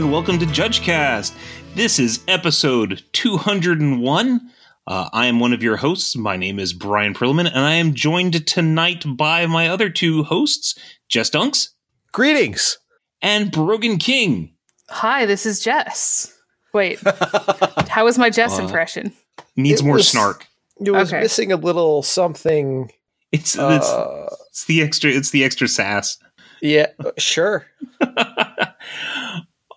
and welcome to JudgeCast. This is episode 201. Uh, I am one of your hosts. My name is Brian Prilliman, and I am joined tonight by my other two hosts, Jess Dunks Greetings. and Brogan King. Hi, this is Jess. Wait, how was my Jess Uh, impression? Needs It more was- snark. You was Okay. missing a little something. It's, Uh, it's it's the extra it's the extra sass. yeah, sure.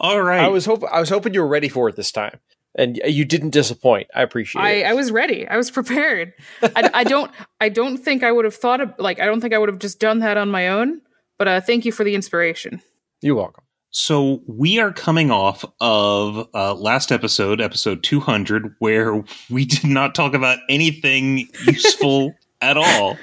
All right. I was hope I was hoping you were ready for it this time, and you didn't disappoint. I appreciate I, it. I was ready. I was prepared. I, I don't. I don't think I would have thought of like. I don't think I would have just done that on my own. But uh, thank you for the inspiration. You're welcome. So we are coming off of uh, last episode, episode 200, where we did not talk about anything useful at all.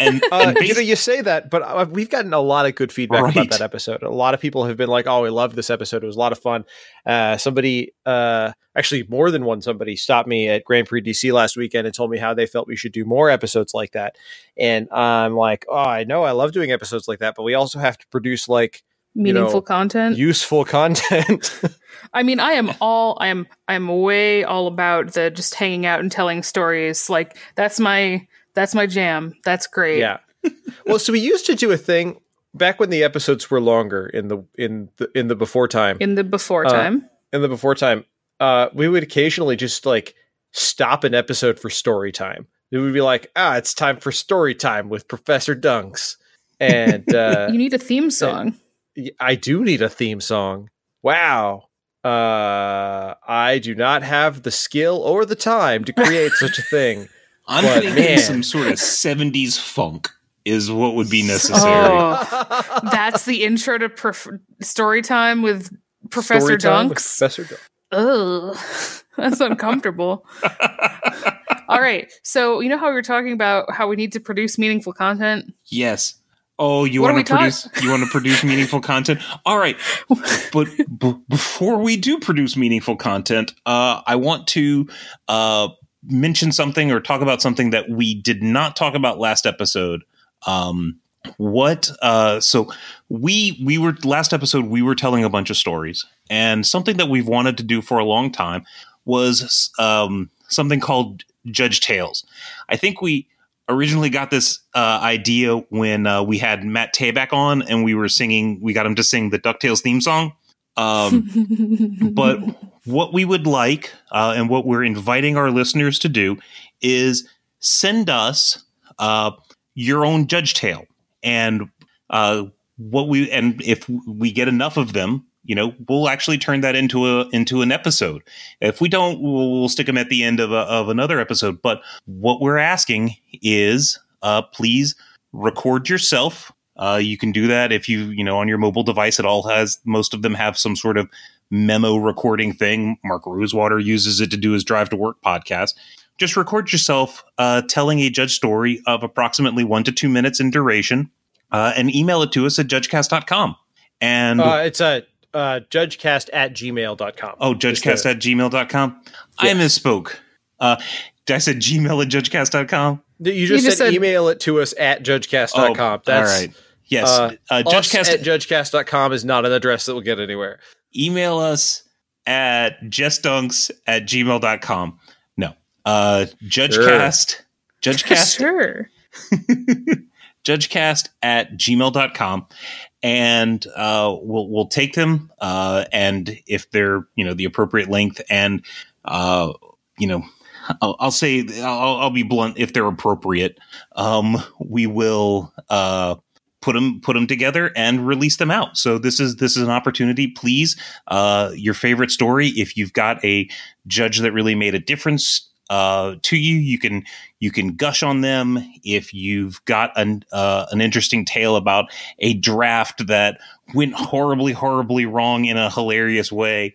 And, Uh, and you know, you say that, but uh, we've gotten a lot of good feedback Right. about that episode. A lot of people have been like, "Oh, we loved this episode. It was a lot of fun." Uh, somebody, uh, actually, more than one somebody stopped me at Grand Prix DC last weekend and told me how they felt we should do more episodes like that. And I'm like, "Oh, I know, I love doing episodes like that, but we also have to produce like Meaningful know, content. useful content." I mean, I am all. I am. I am way all about the just hanging out and telling stories. Like that's my. That's my jam. That's great. yeah. Well, so we used to do a thing back when the episodes were longer in the in the in the before time. In the before Uh, time. in the before time, uh, we would occasionally just like stop an episode for story time. It would be like, ah, it's time for story time with Professor Dunks. And uh, you need a theme song. I do need a theme song. Wow. Uh, I do not have the skill or the time to create such a thing. I'm but thinking man. some sort of 70s funk is what would be necessary. Oh, that's the intro to prof- story time with Professor Story time with Dunks. Professor Dunks. Ugh, that's uncomfortable. All right, so you know how we were talking about how we need to produce meaningful content. Yes. Oh, you want to we produce you want to produce meaningful content? All right. But b- before we do produce meaningful content, uh, I want to uh, mention something or talk about something that we did not talk about last episode. Um, what uh, so we we were last episode we were telling a bunch of stories and something that we've wanted to do for a long time was um, something called Judge Tales. I think we originally got this uh, idea when uh, we had Matt Tabak on and we were singing, we got him to sing the DuckTales theme song. Um, but what we would like uh, and what we're inviting our listeners to do is send us uh, your own Judge Tale. And uh, what we, and if we get enough of them, you know, we'll actually turn that into a into an episode. If we don't, we'll, we'll stick them at the end of a, of another episode. But what we're asking is, uh, please record yourself. Uh, you can do that if you you know on your mobile device. It all has most of them have some sort of memo recording thing. Mark Rosewater uses it to do his Drive to Work podcast. Just record yourself uh, telling a judge story of approximately one to two minutes in duration, uh, and email it to us at judgecast.com. And Uh, it's a uh, judgecast at gmail.com. Oh, judgecast at gmail.com. I Yeah. misspoke. Uh, I said gmail at judgecast.com. You just, just said, said- email it to us at judgecast.com. Oh, That's, all right. Yes. Uh, Uh, judgecast, at judgecast.com is not an address that will get anywhere. email us at jestunks at gmail.com. No. Uh, judgecast, judgecast, sure. judgecast at gmail.com. And uh, we'll, we'll take them. Uh, and if they're, you know, the appropriate length and, uh, you know, I'll, I'll say I'll, I'll be blunt. If they're appropriate, um, we will uh, put them put them together and release them out. So this is this is an opportunity. Please, uh, your favorite story. If you've got a judge that really made a difference uh, to you, you can you can gush on them. If you've got an uh, an interesting tale about a draft that went horribly horribly wrong in a hilarious way,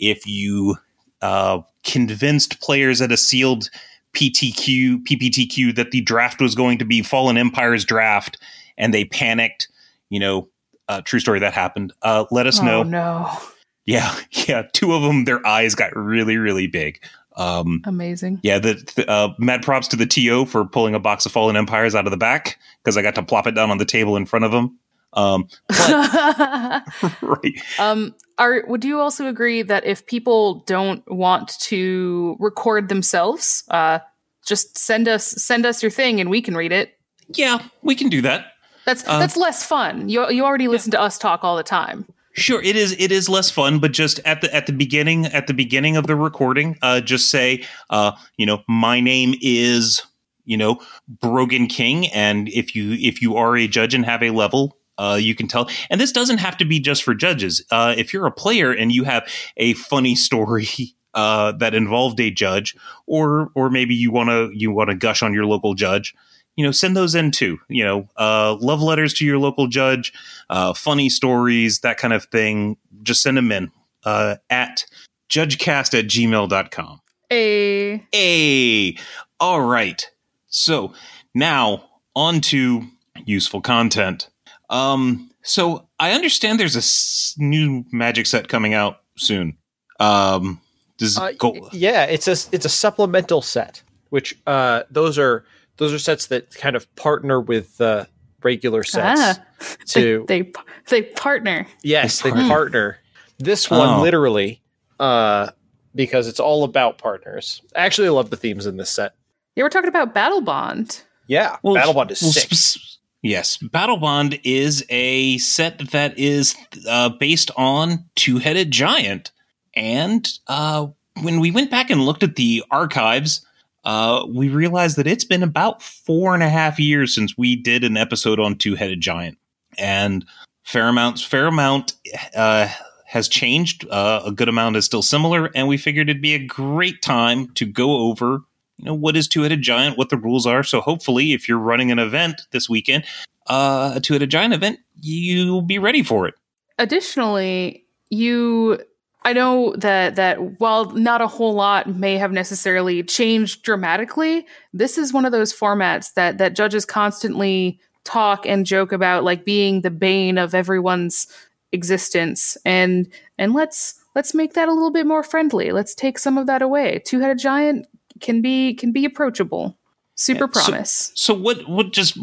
if you uh, convinced players at a sealed PTQ PPTQ that the draft was going to be Fallen Empire's draft, and they panicked. You know, uh, true story that happened. Uh, let us know. oh know. no, Yeah, yeah. Two of them, their eyes got really, really big. Um, amazing. yeah, the, the uh, mad props to the TO for pulling a box of Fallen Empires out of the back because I got to plop it down on the table in front of them. Um, but, right. Um, are would you also agree that if people don't want to record themselves, uh, just send us send us your thing and we can read it? Yeah, we can do that. That's Uh, that's less fun. You you already listen to us talk all the time. Sure, it is. It is less fun, but just at the at the beginning at the beginning of the recording, uh, just say, uh, you know, my name is, you know, Brogan King, and if you if you are a judge and have a level, uh, you can tell. And this doesn't have to be just for judges. Uh, if you're a player and you have a funny story. Uh, that involved a judge, or or maybe you want to you want to gush on your local judge, you know, send those in too. You know, uh, love letters to your local judge, uh, funny stories, that kind of thing. Just send them in uh, at judgecast at gmail.com. A Hey, all right. So now on to useful content. Um, so I understand there's a s- new magic set coming out soon. Um, does Uh, go, yeah, it's a it's a supplemental set, which uh, those are those are sets that kind of partner with uh, regular sets Ah. to they they partner. yes they partner. partner. This one Oh. literally uh, because it's all about partners. Actually, I actually love the themes in this set. Yeah, we're talking about Battlebond. Yeah, Well, Battlebond is well, sick. sp- yes, Battlebond is a set that is uh, based on Two Headed Giant, and uh, when we went back and looked at the archives, uh, we realized that it's been about four and a half years since we did an episode on Two Headed Giant, and fair amount, fair amount. Uh, has changed. Uh, a good amount is still similar, and we figured it'd be a great time to go over you know what is two-headed giant what the rules are so hopefully if you're running an event this weekend uh, a two-headed giant event you'll be ready for it Additionally, you I know that that while not a whole lot may have necessarily changed dramatically, this is one of those formats that that judges constantly talk and joke about like being the bane of everyone's existence and and let's let's make that a little bit more friendly. Let's take some of that away. Two-headed giant can be can be approachable. Super Yeah, promise. so what what just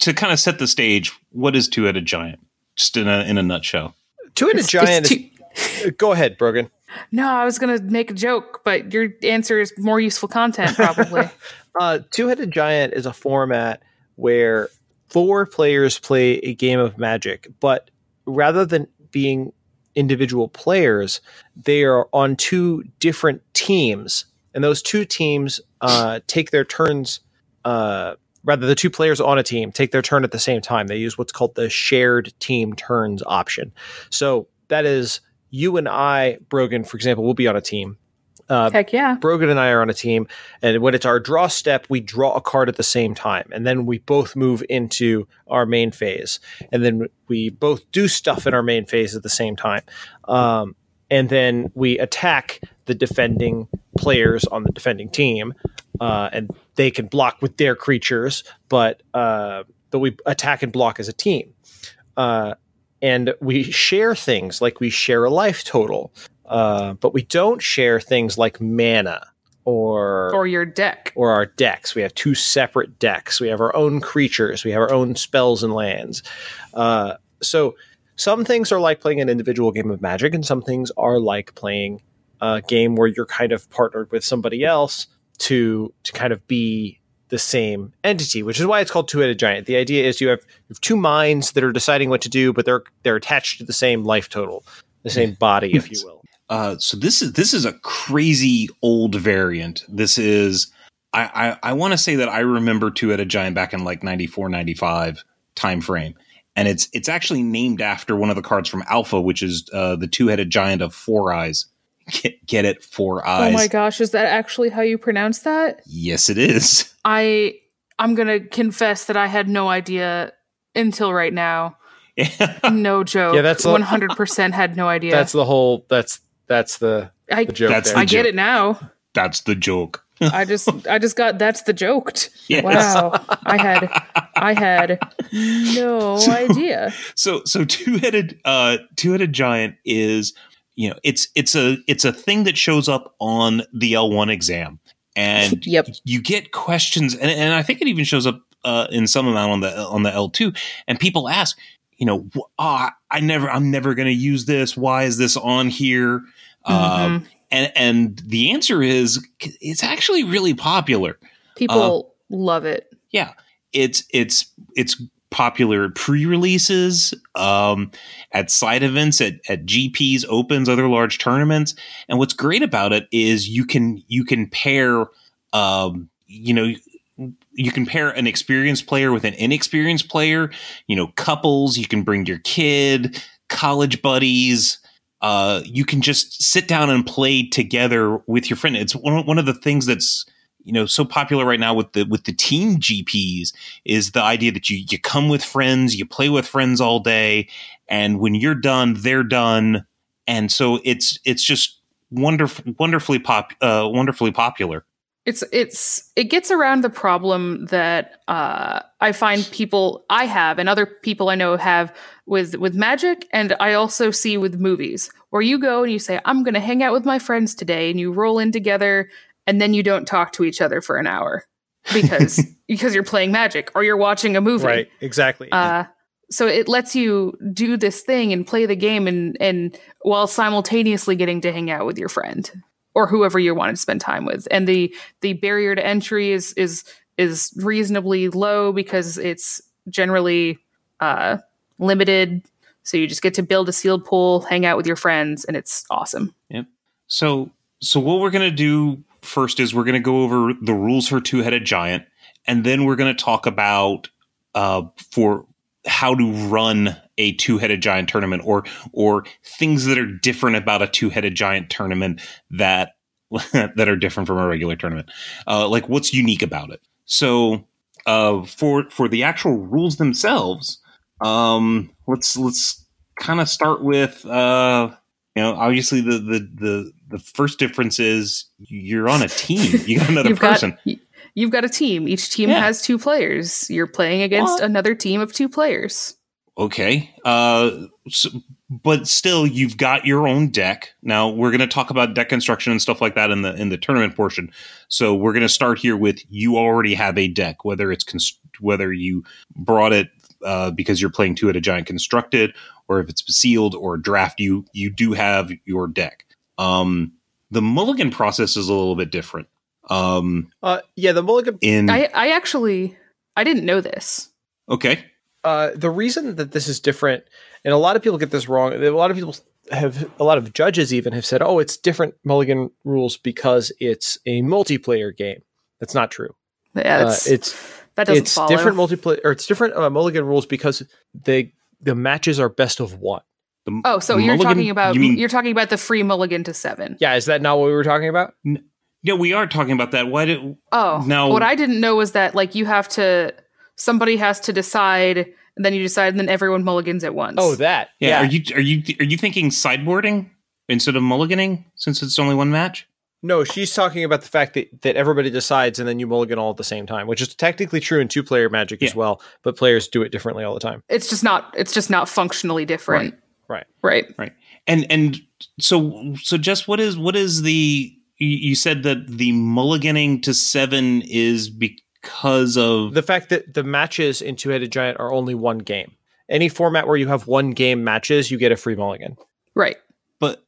to kind of set the stage what is two-headed giant just in a in a nutshell Two-headed It's- giant. it's is- too- go ahead, Brogan. no, I was gonna make a joke, but your answer is more useful content, probably. Uh, Two-headed giant is a format where four players play a game of Magic, but rather than being individual players, they are on two different teams, and those two teams uh, take their turns. Uh, rather, the two players on a team take their turn at the same time. They use what's called the shared team turns option. So that is you and I, Brogan, for example, will be on a team. Uh, Heck yeah. Brogan and I are on a team, and when it's our draw step, we draw a card at the same time, and then we both move into our main phase, and then we both do stuff in our main phase at the same time, um, and then we attack the defending players on the defending team, uh, and they can block with their creatures, but uh, but we attack and block as a team. Uh, and we share things like we share a life total, uh, but we don't share things like mana or Or your deck. or our decks. We have two separate decks. We have our own creatures. We have our own spells and lands. Uh, so some things are like playing an individual game of Magic, and some things are like playing a game where you're kind of partnered with somebody else to to kind of be the same entity, which is why it's called two-headed giant. The idea is you have, you have two minds that are deciding what to do, but they're they're attached to the same life total, the same body, if you will. Uh, so this is this is a crazy old variant. This is I I, I want to say that I remember two headed giant back in like 94, 95 time frame. And it's it's actually named after one of the cards from Alpha, which is uh, the two headed giant of four eyes. Get, get it, four eyes. Oh my gosh, is that actually how you pronounce that? Yes, it is. I I'm gonna confess that I had no idea until right now. No joke. Yeah, that's one hundred percent had no idea. That's the whole. That's that's the I the joke That's the I get it now. That's the joke. I just I just got that's the joked. Yes. Wow. I had I had no So- idea. so so two-headed uh two-headed giant is you know it's it's a it's a thing that shows up on the L1 exam and Yep. you get questions and, and I think it even shows up uh, in some amount on the on the L2 and people ask you know, ah, I never, I'm never going to use this. Why is this on here? Mm-hmm. Um, and and the answer is it's actually really popular. People uh, love it. Yeah, it's it's it's popular pre-releases, um, at side events, at, at GPs, opens, other large tournaments. And what's great about it is you can you can pair, um, you know, you can pair an experienced player with an inexperienced player. You know, couples. You can bring your kid, college buddies. Uh, you can just sit down and play together with your friend. It's one, one of the things that's you know so popular right now with the with the team GPs is the idea that you you come with friends, you play with friends all day, and when you're done, they're done, and so it's it's just wonderful, wonderfully pop, uh, wonderfully popular. It's it's it gets around the problem that uh, I find people I have and other people I know have with with magic, and I also see with movies, where you go and you say, "I'm going to hang out with my friends today," and you roll in together and then you don't talk to each other for an hour because because you're playing magic or you're watching a movie. Right, exactly. Uh, so it lets you do this thing and play the game and and while simultaneously getting to hang out with your friend or whoever you want to spend time with. And the the barrier to entry is is is reasonably low because it's generally uh, limited. So you just get to build a sealed pool, hang out with your friends, and it's awesome. Yep. So so what we're gonna do first is we're going to go over the rules for two headed giant, and then we're going to talk about uh, for how to run a two headed giant tournament or or things that are different about a two headed giant tournament that that are different from a regular tournament. Uh, like what's unique about it. So uh, for for the actual rules themselves, um, let's let's kind of start with uh, you know obviously the the the the first difference is you're on a team. You got another you've person. Got, you've got a team. Each team yeah. has two players. You're playing against what? another team of two players. Okay. Uh, so, but still, you've got your own deck. Now we're going to talk about deck construction and stuff like that in the in the tournament portion. So we're going to start here with you already have a deck, whether it's const- whether you brought it uh, because you're playing two-headed giant constructed, or if it's sealed or draft. You you do have your deck. Um, the mulligan process is a little bit different. Um, uh, yeah, the mulligan. In I, I actually I didn't know this. Okay. Uh, the reason that this is different, and a lot of people get this wrong. A lot of people have, a lot of judges even have said, "Oh, it's different mulligan rules because it's a multiplayer game." That's not true. Yeah, uh, it's that doesn't it's follow. different multiplayer, or it's different uh, mulligan rules because the the matches are best of one. The, oh, so you're mulligan, talking about you mean, you're talking about the free mulligan to seven. Yeah, is that not what we were talking about? N- yeah, we are talking about that. Why did Oh. Now what I didn't know was that like you have to somebody has to decide and then you decide and then everyone mulligans at once. Oh, that. Yeah, yeah. are you are you are you thinking sideboarding instead of mulliganing since it's only one match? No, she's talking about the fact that, that everybody decides and then you mulligan all at the same time, which is technically true in two player magic yeah. as well, but players do it differently all the time. It's just not it's just not functionally different. Right. Right. Right. Right. And and so so just what is what is the you said that the mulliganing to seven is because of the fact that the matches in Two Headed Giant are only one game. Any format where you have one game matches, you get a free mulligan. Right. But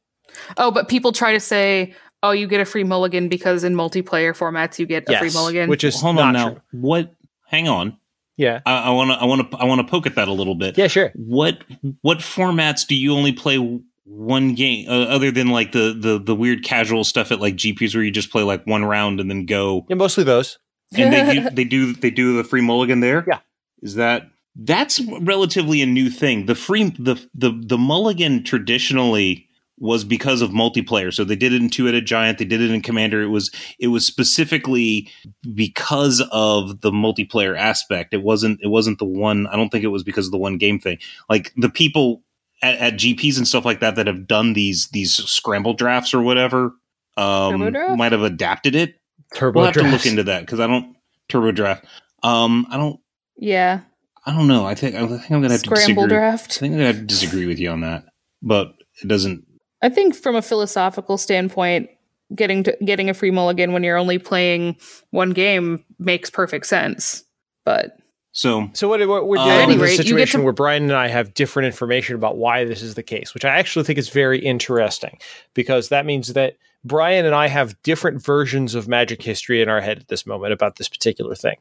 oh, but people try to say, oh, you get a free mulligan because in multiplayer formats you get a yes, free mulligan, which is hold on now. True. What? Hang on. Yeah, I want to, I want to, I want to poke at that a little bit. Yeah, sure. What what formats do you only play one game uh, other than like the the the weird casual stuff at like GPs where you just play like one round and then go? Yeah, mostly those. And they do, they do they do the free mulligan there. Yeah, is that that's relatively a new thing? The free the the the mulligan traditionally was because of multiplayer. So they did it in Two Headed Giant, they did it in Commander. It was it was specifically because of the multiplayer aspect. It wasn't it wasn't the one. I don't think it was because of the one game thing. Like the people at, at GPs and stuff like that that have done these these scramble drafts or whatever um, draft? might have adapted it. Turbo we'll have drafts. to look into that because I don't turbo draft. Um, I don't. Yeah. I don't know. I think I think I'm gonna have to disagree. draft. I think I'm gonna have to disagree with you on that, but it doesn't I think from a philosophical standpoint, getting to, getting a free mulligan when you're only playing one game makes perfect sense. But So So what, what we're doing at in this rate, you get situation to- where Brian and I have different information about why this is the case, which I actually think is very interesting because that means that Brian and I have different versions of magic history in our head at this moment about this particular thing.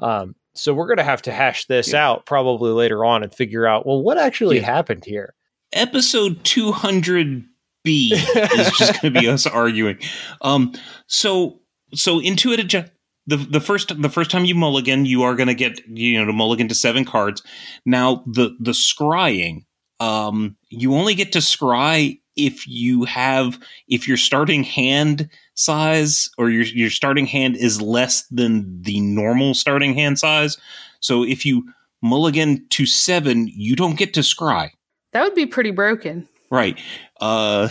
Um, so we're going to have to hash this Yeah. out probably later on and figure out well what actually Yeah. happened here. episode 200b is just going to be us arguing. Um, so so intuitive. Ju- the the first the first time you mulligan, you are going to get you know to mulligan to seven cards. Now the the scrying, um, you only get to scry if you have if your starting hand size or your your starting hand is less than the normal starting hand size. So if you mulligan to seven, you don't get to scry. That would be pretty broken. Right. Uh,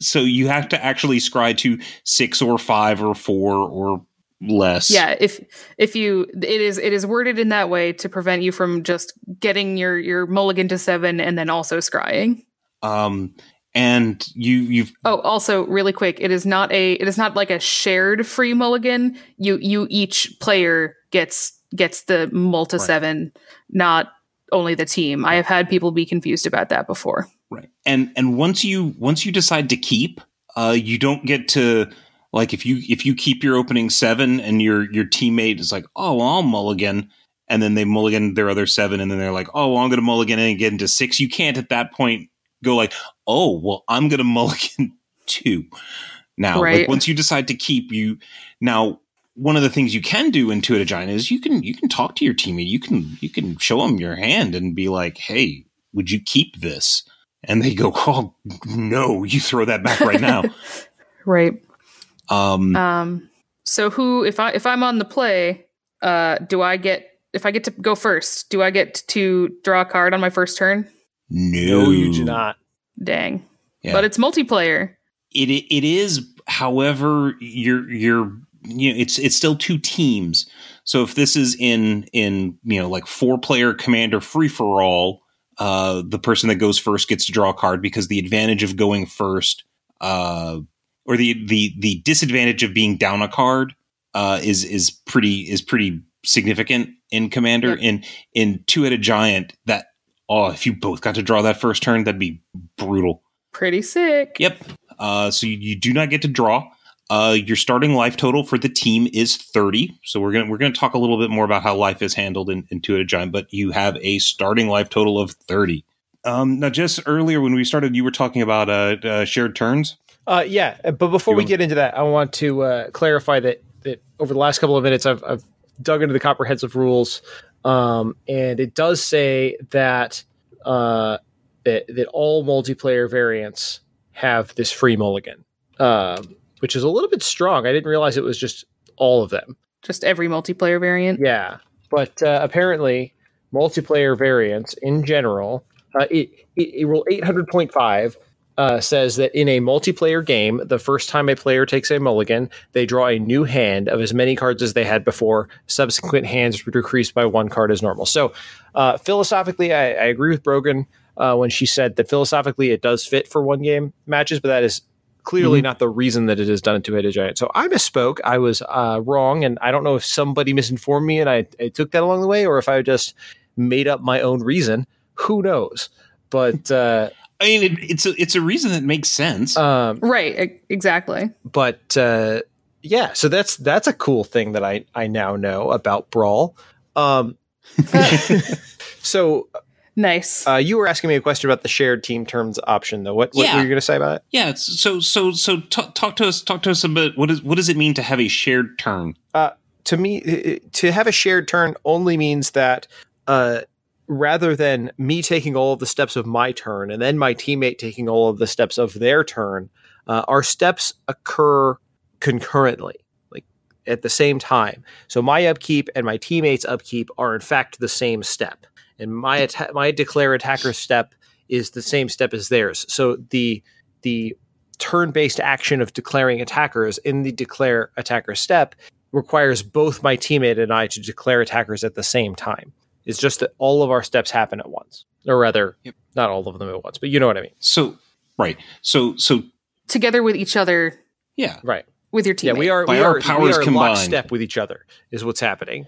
so you have to actually scry to six or five or four or less. Yeah, if if you it is it is worded in that way to prevent you from just getting your your mulligan to seven and then also scrying. Um, and you you've Oh, also really quick, it is not a it is not like a shared free mulligan. You you each player gets gets the multi seven, not only the team. I have had people be confused about that before. Right. And and once you once you decide to keep, uh, you don't get to like if you if you keep your opening seven and your your teammate is like, oh, well, I'll mulligan. And then they mulligan their other seven, and then they're like, "Oh, well, I'm going to mulligan and get into six. You can't at that point go like, "Oh, well, I'm going to mulligan two. Now, like once you decide to keep you, now one of the things you can do in two-headed giant is you can you can talk to your teammate. You can you can show them your hand and be like, "Hey, would you keep this?" And they go, "Oh no, you throw that back right now." Right. um, Um so who if I if I'm on the play, uh do I get if I get to go first, do I get to draw a card on my first turn? no, No, you do not. Dang. Yeah. But it's multiplayer. it it is however you're you're you know it's it's still two teams so if this is in in you know like four player commander free for all uh the person that goes first gets to draw a card because the advantage of going first uh or the the the disadvantage of being down a card uh is is pretty is pretty significant in commander Yep. in in two-headed giant that oh if you both got to draw that first turn that'd be brutal Pretty sick. Yep. Uh, so you, you do not get to draw. Uh, your starting life total for the team is thirty. So we're gonna we're gonna talk a little bit more about how life is handled in two-headed giant, but you have a starting life total of thirty. Um, now, just earlier when we started, you were talking about uh, uh, shared turns. Uh, yeah, but before You we get into that, I want to uh, clarify that that over the last couple of minutes, I've, I've dug into the comprehensive rules, um, and it does say that uh, that that all multiplayer variants have this free mulligan, um, which is a little bit strong. I didn't realize it was just all of them. Just every multiplayer variant. Yeah, but uh, apparently, multiplayer variants in general, uh, it, it, it rule eight hundred point five uh, says that in a multiplayer game, the first time a player takes a mulligan, they draw a new hand of as many cards as they had before. Subsequent hands decrease by one card as normal. So, uh, philosophically, I, I agree with Brogan uh, when she said that philosophically it does fit for one game matches, but that is clearly not the reason that it is done to two-headed giant. So I misspoke. I was uh, wrong, and I don't know if somebody misinformed me and I, I took that along the way, or if I just made up my own reason. Who knows? But uh, I mean, it, it's a it's a reason that makes sense. um, Right, exactly. but uh, yeah, so that's that's a cool thing that I I now know about Brawl. Um, so Nice. uh, you were asking me a question about the shared team turns option, though. What, what Yeah. were you going to say about it? yeah. So so so talk, talk to us talk to us a bit. What is what does it mean to have a shared turn? to me to have a shared turn only means that uh, rather than me taking all of the steps of my turn and then my teammate taking all of the steps of their turn uh, our steps occur concurrently like at the same time so my upkeep and my teammate's upkeep are in fact the same step and my atta- my declare attacker step is the same step as theirs so the the turn-based action of declaring attackers in the declare attacker step requires both my teammate and I to declare attackers at the same time. It's just that all of our steps happen at once, or rather, Yep. not all of them at once, but you know what I mean, So right. So so Together with each other, yeah. right? with your team. Yeah, we are By we our are, powers we are combined. lockstep with each other is what's happening.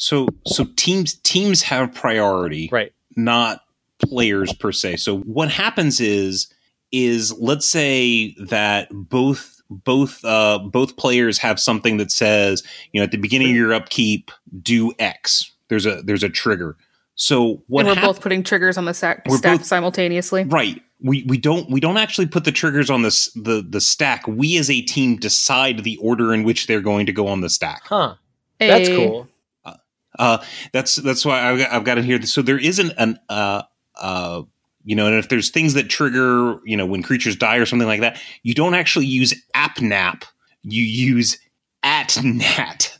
So so teams teams have priority, Right. not players per se. So what happens is is let's say that both both uh both players have something that says, you know, at the beginning of your upkeep, do X. There's a there's a trigger. So what and we're hap- both putting triggers on the stack, stack both- simultaneously. Right. We we don't we don't actually put the triggers on this the the stack. We as a team decide the order in which they're going to go on the stack. Huh. That's A- cool. Uh, that's that's why I've got, I've got it here. So there isn't an uh uh you know, and if there's things that trigger you know when creatures die or something like that, you don't actually use appnap. You use atnat.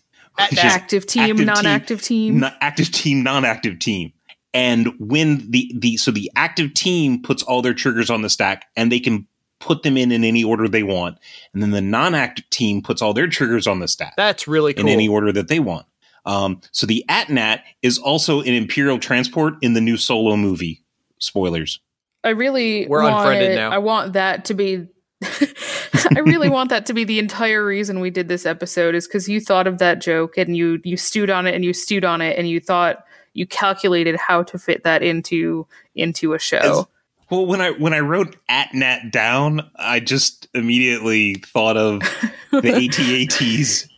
which Active team, active non-active team. not active team, non-active team. And when the the so the active team puts all their triggers on the stack, and they can put them in in any order they want, and then the non-active team puts all their triggers on the stack That's really cool. in any order that they want. Um, so the AtNat is also an Imperial transport in the new Solo movie. Spoilers. I really We're want unfriended now. I want that to be. I really want that to be the entire reason we did this episode is because you thought of that joke and you you stewed on it and you stewed on it and you thought you calculated how to fit that into into a show. Well, when I when I wrote AtNat down, I just immediately thought of the ATATs.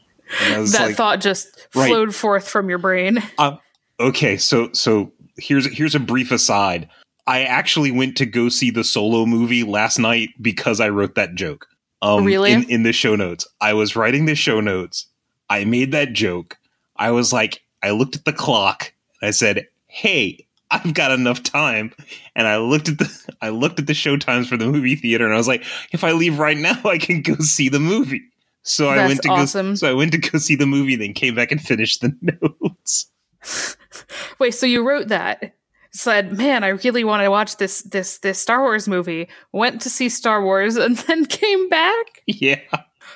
And I was that like, thought just Right. flowed forth from your brain. okay, so so here's here's a brief aside. I actually went to go see the Solo movie last night because I wrote that joke. Um, Really? In, in the show notes, I was writing the show notes. I made that joke. I was like, I looked at the clock. And I said, "Hey, I've got enough time." And I looked at the I looked at the show times for the movie theater, and I was like, "If I leave right now, I can go see the movie." So I went to awesome. go. So I went to go see the movie, then came back and finished the notes. Wait, so you wrote that? Said, "Man, I really want to watch this this this Star Wars movie." Went to see Star Wars and then came back. Yeah.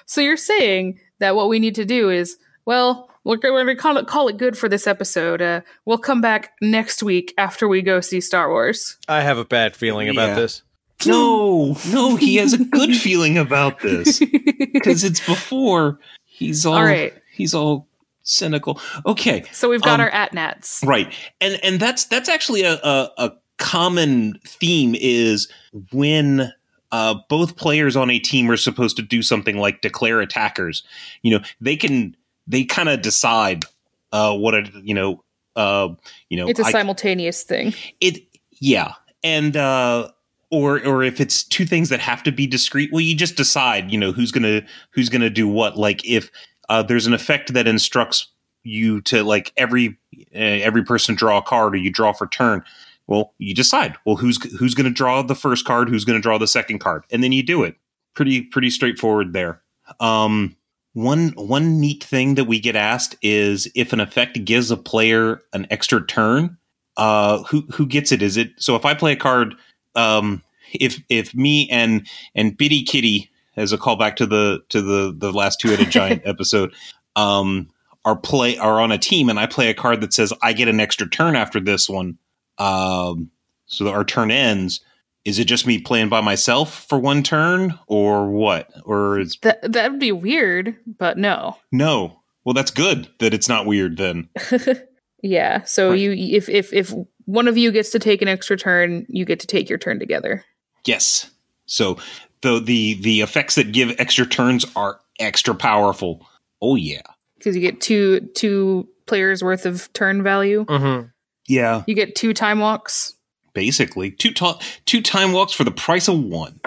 So you're saying that what we need to do is, well, we're going to call it call it good for this episode. Uh, we'll come back next week after we go see Star Wars. I have a bad feeling about Yeah. this. No, no, he has a good feeling about this because it's before he's all, All right. he's all cynical. Okay, So we've got Um, our atnats. right, and and that's that's actually a a, a common theme is when. Uh, both players on a team are supposed to do something like declare attackers. You know, they can they kind of decide uh, what a you know uh, you know It's a I- simultaneous thing. it yeah and uh or or if it's two things that have to be discrete well you just decide you know who's gonna who's gonna do what. Like if uh there's an effect that instructs you to like every uh, every person draw a card or you draw for turn well you decide well who's who's gonna draw the first card who's gonna draw the second card and then you do it. Pretty pretty straightforward there. Um one one neat thing that we get asked is if an effect gives a player an extra turn uh who who gets it? Is it so if i play a card um if if me and and bitty kitty as a callback to the to the the last two-headed giant episode um are play are on a team and i play a card that says i get an extra turn after this one um so our turn ends is it just me playing by myself for one turn or what or is That that would be weird, but no. no well that's good that it's not weird then Yeah. So Right. you if if if one of you gets to take an extra turn, you get to take your turn together. Yes. So the the the effects that give extra turns are extra powerful. Oh yeah. Because you get two two players worth of turn value. Mm-hmm. Yeah. You get two time walks. Basically, two ta- two time walks for the price of one.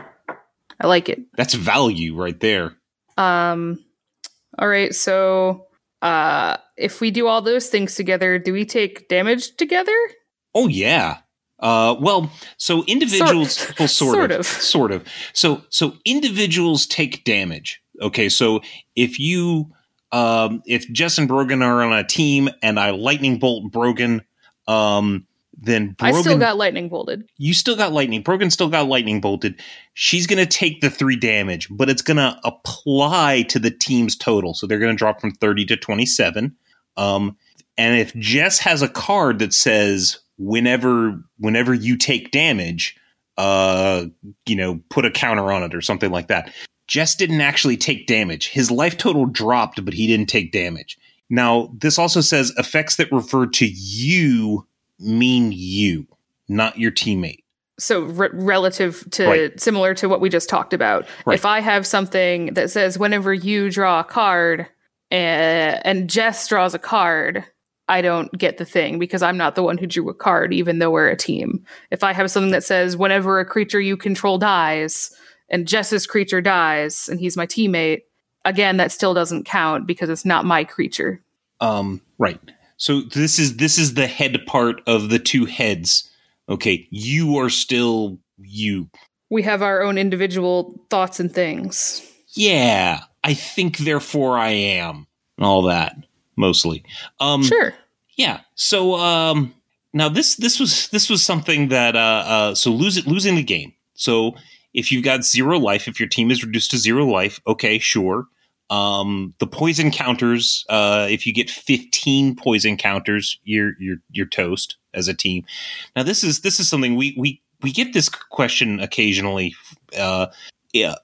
I like it. That's value right there. Um all right, so uh if we do all those things together, do we take damage together? Oh yeah. Uh, well, so individuals, Sort- well, sort, sort of, of. sort of. So, so individuals take damage. Okay, so if you, um, if Jess and Brogan are on a team and I lightning bolt Brogan, um, then Brogan, I still got lightning bolted. you still got lightning. Brogan still got lightning bolted. She's going to take the three damage, but it's going to apply to the team's total. So they're going to drop from 30 to 27. Um, and if Jess has a card that says whenever whenever you take damage, uh, you know, put a counter on it or something like that. Jess didn't actually take damage. His life total dropped, but he didn't take damage. Now, this also says effects that refer to you mean you, not your teammate. So re- relative to Right. similar to what we just talked about. Right. If I have something that says whenever you draw a card uh, and Jess draws a card, I don't get the thing because I'm not the one who drew a card, even though we're a team. If I have something that says whenever a creature you control dies and Jess's creature dies and he's my teammate, again, that still doesn't count because it's not my creature. Um, right. So this is this is the head part of the two heads. Okay, you are still you. We have our own individual thoughts and things. Yeah, I think therefore I am. And all that mostly. Um Sure. Yeah. So um now this this was this was something that uh uh so lose it losing the game. So if you've got zero life, if your team is reduced to zero life, okay, sure. Um the poison counters, uh if you get 15 poison counters, you're you're you're toast as a team. Now this is this is something we we we get this question occasionally uh yeah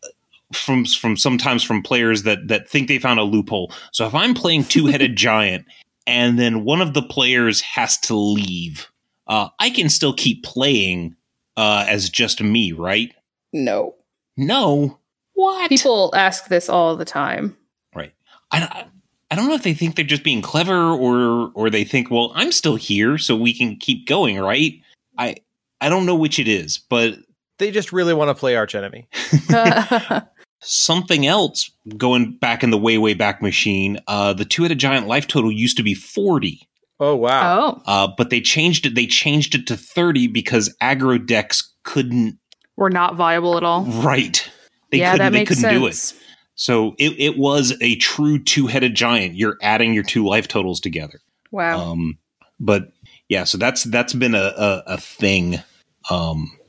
from from sometimes from players that that think they found a loophole. So if I'm playing two-headed giant and then one of the players has to leave, uh, I can still keep playing uh, as just me, right? No. No. What? People ask this all the time. right. I, I don't know if they think they're just being clever or or they think, well, I'm still here, so we can keep going, right? I I don't know which it is, but They just really want to play arch enemy. something else going back in the way way back machine. Uh, the two-headed giant life total used to be forty. Oh wow. oh, Uh, but they changed it. They changed it to thirty because aggro decks couldn't we're not viable at all. Right. They yeah, couldn't that they makes couldn't do it. sense. So it, it was a true two headed giant. You're adding your two life totals together. Wow. Um but yeah, so that's that's been a, a, a thing. Um al-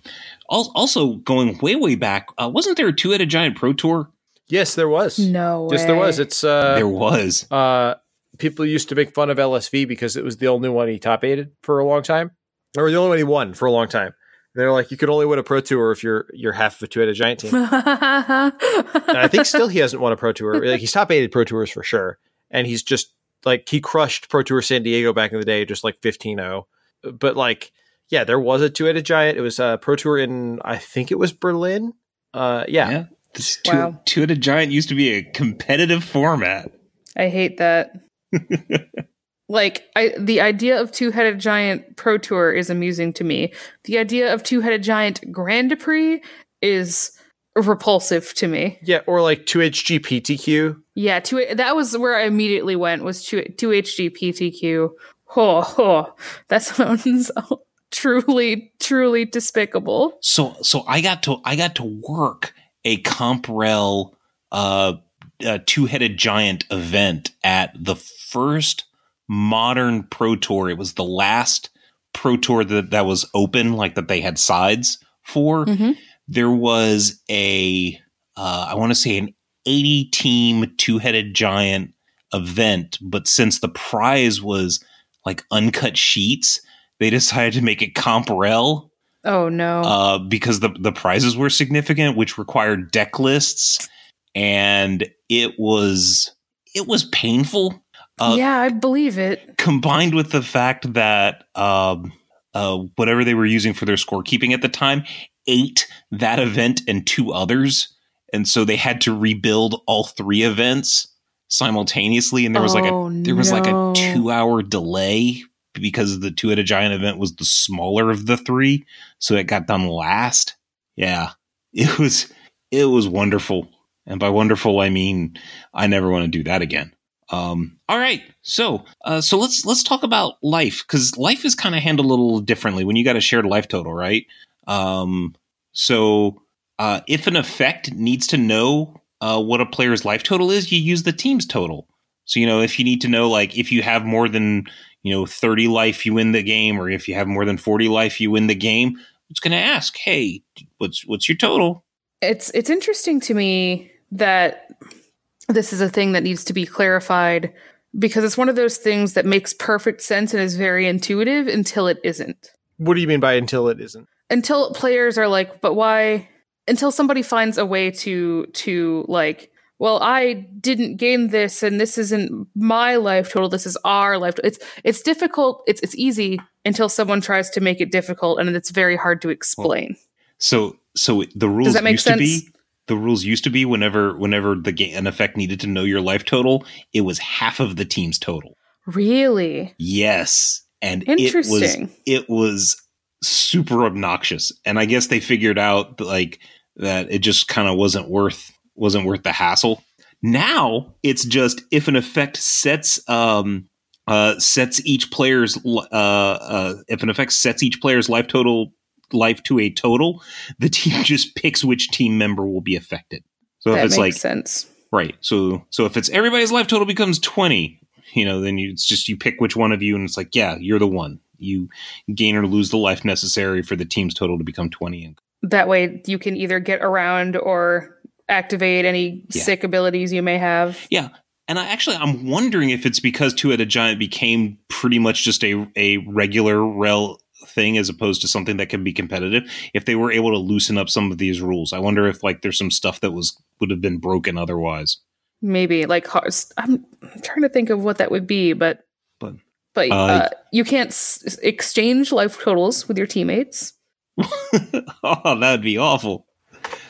also going way, way back, uh, wasn't there a two headed giant pro tour? Yes, there was. no Yes, there was. It's uh there was. uh people used to make fun of LSV because it was the only one he top eighted for a long time. Or the only one he won for a long time. They're like, you could only win a pro tour if you're you're half of a two headed giant team. and I think still he hasn't won a pro tour. Like he's top eighted pro tours for sure. And he's just like he crushed Pro Tour San Diego back in the day, just like 15-0. But like, yeah, there was a two headed giant. It was a pro tour in I think it was Berlin. Uh yeah. Yeah. This two Wow. two headed giant used to be a competitive format. I hate that. like I the idea of two-headed giant pro tour is amusing to me. The idea of two-headed giant Grand Prix is repulsive to me. Yeah, or like 2HGPTQ. Yeah, two that was where I immediately went was two two HG PTQ. Oh, oh, that sounds truly truly despicable. So so I got to I got to work a Comprel uh, uh two headed giant event at the first modern pro tour. It was the last pro tour that that was open, like that they had sides for. Mhm. There was a uh, I want to say an eighty team two headed giant event, but since the prize was like uncut sheets, they decided to make it Comprel Oh no. uh, because the the prizes were significant, which required deck lists, and it was it was painful. Uh, yeah, I believe it. Combined with the fact that um, uh, whatever they were using for their scorekeeping at the time ate that event and two others, and so they had to rebuild all three events simultaneously, and there was like Oh, a there was like a two hour delay because the two-headed giant event was the smaller of the three so it got done last. Yeah, it was it was wonderful, and by wonderful I mean I never want to do that again. Um, all right, so uh, so let's let's talk about life because life is kind of handled a little differently when you got a shared life total, right? Um, so uh, if an effect needs to know uh, what a player's life total is, you use the team's total. So you know if you need to know like if you have more than you know 30 life you win the game or if you have more than 40 life you win the game it's going to ask hey what's what's your total it's it's interesting to me that this is a thing that needs to be clarified because it's one of those things that makes perfect sense and is very intuitive until it isn't. What do you mean by until it isn't? Until players are like, but why until somebody finds a way to to like well, I didn't gain this and this isn't my life total. This is our life. It's it's difficult. It's it's easy until someone tries to make it difficult and it's very hard to explain. So so the rules used sense? to be the rules used to be whenever whenever the game an effect needed to know your life total, it was half of the team's total. Really? Yes. And Interesting. it was it was super obnoxious. And I guess they figured out like that it just kind of wasn't worth wasn't worth the hassle. Now it's just if an effect sets um uh sets each player's uh uh if an effect sets each player's life total life to a total, the team just picks which team member will be affected. So that if it's like sense. Right. So so if it's everybody's life total becomes 20, you know, then you, it's just you pick which one of you and it's like, yeah, you're the one. You gain or lose the life necessary for the team's total to become 20 and that way you can either get around or activate any yeah. sick abilities you may have. Yeah. And I actually I'm wondering if it's because Two-Headed Giant became pretty much just a a regular rel thing as opposed to something that can be competitive. If they were able to loosen up some of these rules, I wonder if like there's some stuff that was would have been broken otherwise. Maybe like I'm trying to think of what that would be, but but but uh, uh, you can't s- exchange life totals with your teammates. oh, that would be awful.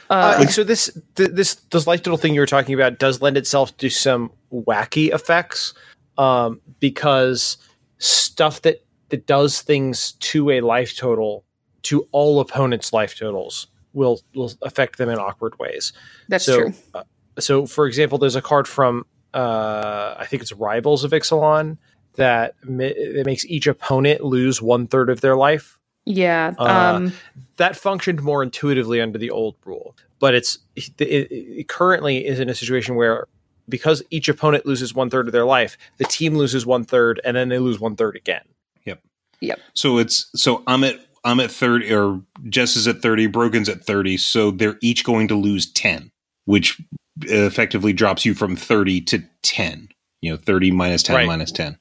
Uh, so this th- this this life total thing you were talking about does lend itself to some wacky effects um, because stuff that that does things to a life total to all opponents' life totals will will affect them in awkward ways. That's so, true. Uh, so, for example, there's a card from uh, I think it's Rivals of Ixalan that mi- that makes each opponent lose one third of their life yeah. Uh, um, uh, that functioned more intuitively under the old rule, but it's it, it currently is in a situation where because each opponent loses one third of their life, the team loses one third, and then they lose one third again. Yep. Yep. So it's so I'm at I'm at thirty, or Jess is at thirty, Brogan's at thirty, so they're each going to lose ten, which effectively drops you from thirty to ten. You know, thirty minus ten right. minus ten.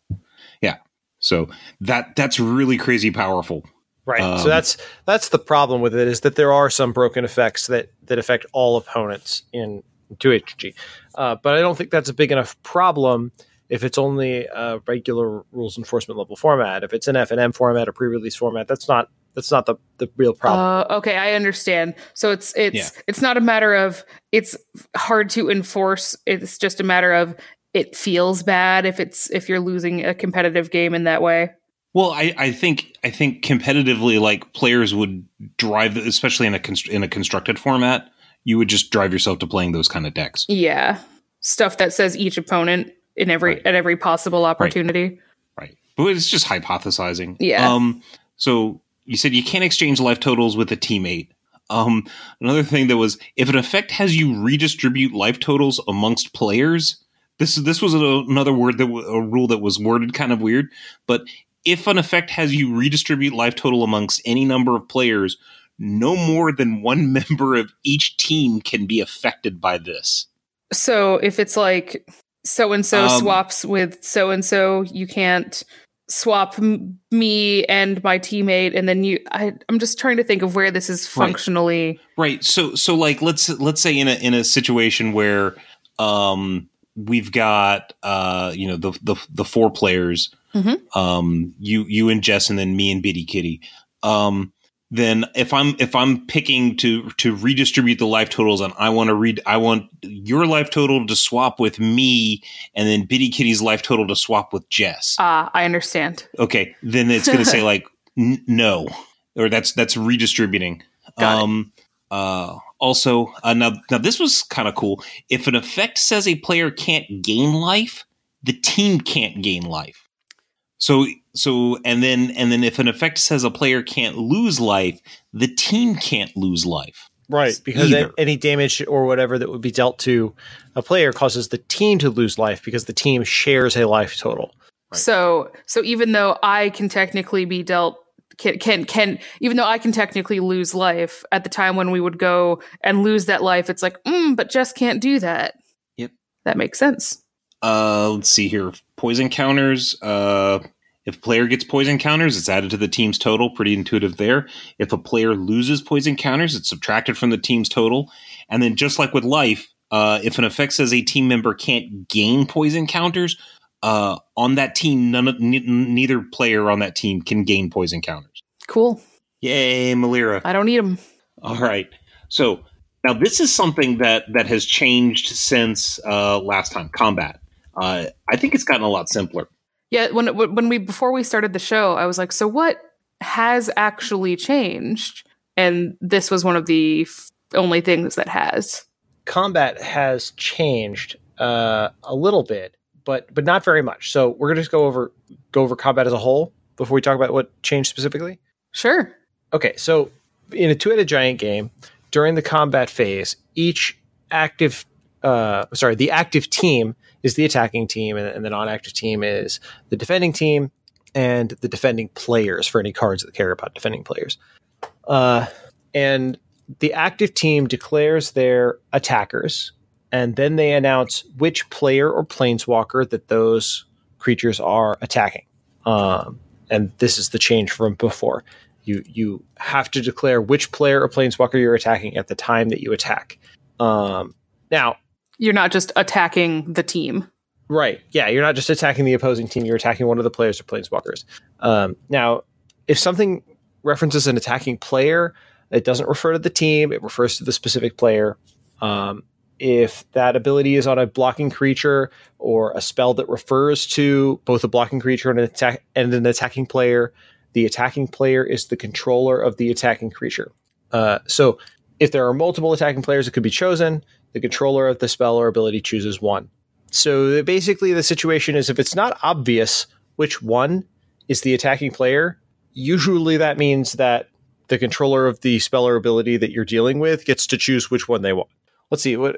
Yeah. So that that's really crazy powerful Right. Um, so that's that's the problem with it is that there are some broken effects that that affect all opponents in 2HG. Uh, but I don't think that's a big enough problem if it's only a regular rules enforcement level format. If it's an FNM format, or pre-release format, that's not that's not the, the real problem. Uh, okay, I understand. So it's it's yeah. it's not a matter of it's hard to enforce. It's just a matter of it feels bad if it's if you're losing a competitive game in that way. Well, I, I think I think competitively, like players would drive, especially in a const- in a constructed format, you would just drive yourself to playing those kind of decks. Yeah, stuff that says each opponent in every right. at every possible opportunity. Right. right, but it's just hypothesizing. Yeah. Um. So you said you can't exchange life totals with a teammate. Um. Another thing that was if an effect has you redistribute life totals amongst players. This this was a, another word that a rule that was worded kind of weird, but if an effect has you redistribute life total amongst any number of players, no more than one member of each team can be affected by this. So if it's like so and so swaps with so and so, you can't swap m- me and my teammate and then you I, i'm just trying to think of where this is functionally right. right so so like let's let's say in a in a situation where um we've got uh you know the the, the four players mm-hmm. um, you you and Jess, and then me and Bitty Kitty. Um, then if I'm if I'm picking to to redistribute the life totals, and I want to read, I want your life total to swap with me, and then Bitty Kitty's life total to swap with Jess. Ah, uh, I understand. Okay, then it's going to say like n- no, or that's that's redistributing. Got um, it. Uh, also, uh, now now this was kind of cool. If an effect says a player can't gain life, the team can't gain life. So so and then and then if an effect says a player can't lose life, the team can't lose life. Right, because either. any damage or whatever that would be dealt to a player causes the team to lose life because the team shares a life total. Right. So so even though I can technically be dealt can can can even though I can technically lose life at the time when we would go and lose that life, it's like, mm, but just can't do that. Yep, that makes sense. Uh, let's see here. Poison counters. Uh, if a player gets poison counters, it's added to the team's total. Pretty intuitive there. If a player loses poison counters, it's subtracted from the team's total. And then, just like with life, uh, if an effect says a team member can't gain poison counters, uh, on that team, none of, n- neither player on that team can gain poison counters. Cool. Yay, Melira. I don't need them. All right. So now this is something that that has changed since uh, last time combat. Uh, I think it's gotten a lot simpler. Yeah, when when we before we started the show, I was like, so what has actually changed? And this was one of the f- only things that has. Combat has changed uh, a little bit, but but not very much. So we're gonna just go over go over combat as a whole before we talk about what changed specifically. Sure. Okay, so in a two-headed giant game, during the combat phase, each active, uh, sorry, the active team is the attacking team, and, and the non-active team is the defending team, and the defending players for any cards that care about defending players. Uh, and the active team declares their attackers, and then they announce which player or planeswalker that those creatures are attacking. Um, and this is the change from before. You you have to declare which player or planeswalker you're attacking at the time that you attack. Um, now, You're not just attacking the team. right, yeah, you're not just attacking the opposing team; you're attacking one of the players or planeswalkers. Um, now, if something references an attacking player, it doesn't refer to the team; it refers to the specific player. Um, if that ability is on a blocking creature or a spell that refers to both a blocking creature and an attack and an attacking player, the attacking player is the controller of the attacking creature. Uh, so if there are multiple attacking players that could be chosen, the controller of the spell or ability chooses one. So basically, the situation is if it's not obvious which one is the attacking player, usually that means that the controller of the spell or ability that you're dealing with gets to choose which one they want. Let's see. What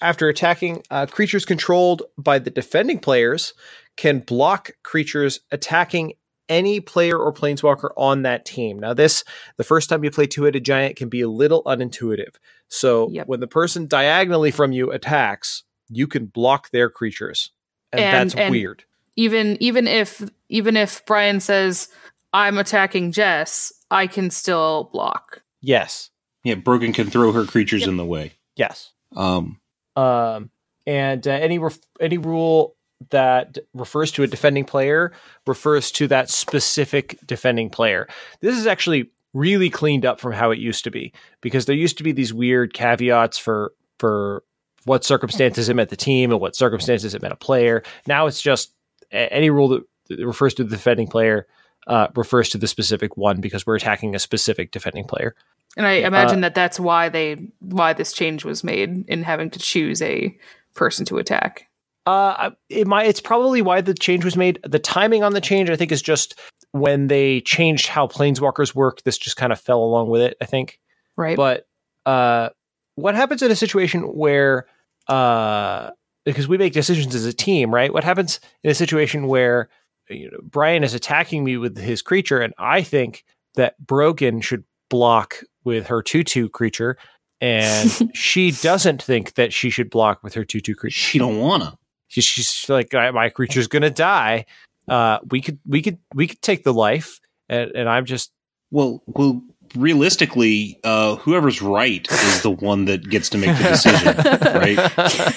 after attacking, uh, creatures controlled by the defending players can block creatures attacking any player or planeswalker on that team. Now, this the first time you play Two Headed Giant can be a little unintuitive. So Yep. when the person diagonally from you attacks, you can block their creatures, and, And- that's and- weird. Even even if even if Brian says I'm attacking Jess, I can still block. Yes, Yeah, Brogan can throw her creatures Yep. in the way. Yes. Um, Um, and uh, any ref- any rule that refers to a defending player refers to that specific defending player. This is actually really cleaned up from how it used to be because there used to be these weird caveats for for what circumstances it meant the team and what circumstances it meant a player. Now it's just any rule that, that refers to the defending player uh, refers to the specific one because we're attacking a specific defending player. And I imagine that that's why they why this change was made in having to choose a person to attack. Uh, it might. It's probably why the change was made. The timing on the change, I think, is just when they changed how planeswalkers work. This just kind of fell along with it. I think. Right. But uh, what happens in a situation where, uh, because we make decisions as a team, right? What happens in a situation where you know, Brian is attacking me with his creature, and I think that Brogan should block with her two-two creature, and she doesn't think that she should block with her two-two creature she don't wanna. she's, she's like my creature's gonna die uh we could we could we could take the life and, and i'm just Well, well, realistically, uh, whoever's right is the one that gets to make the decision, right?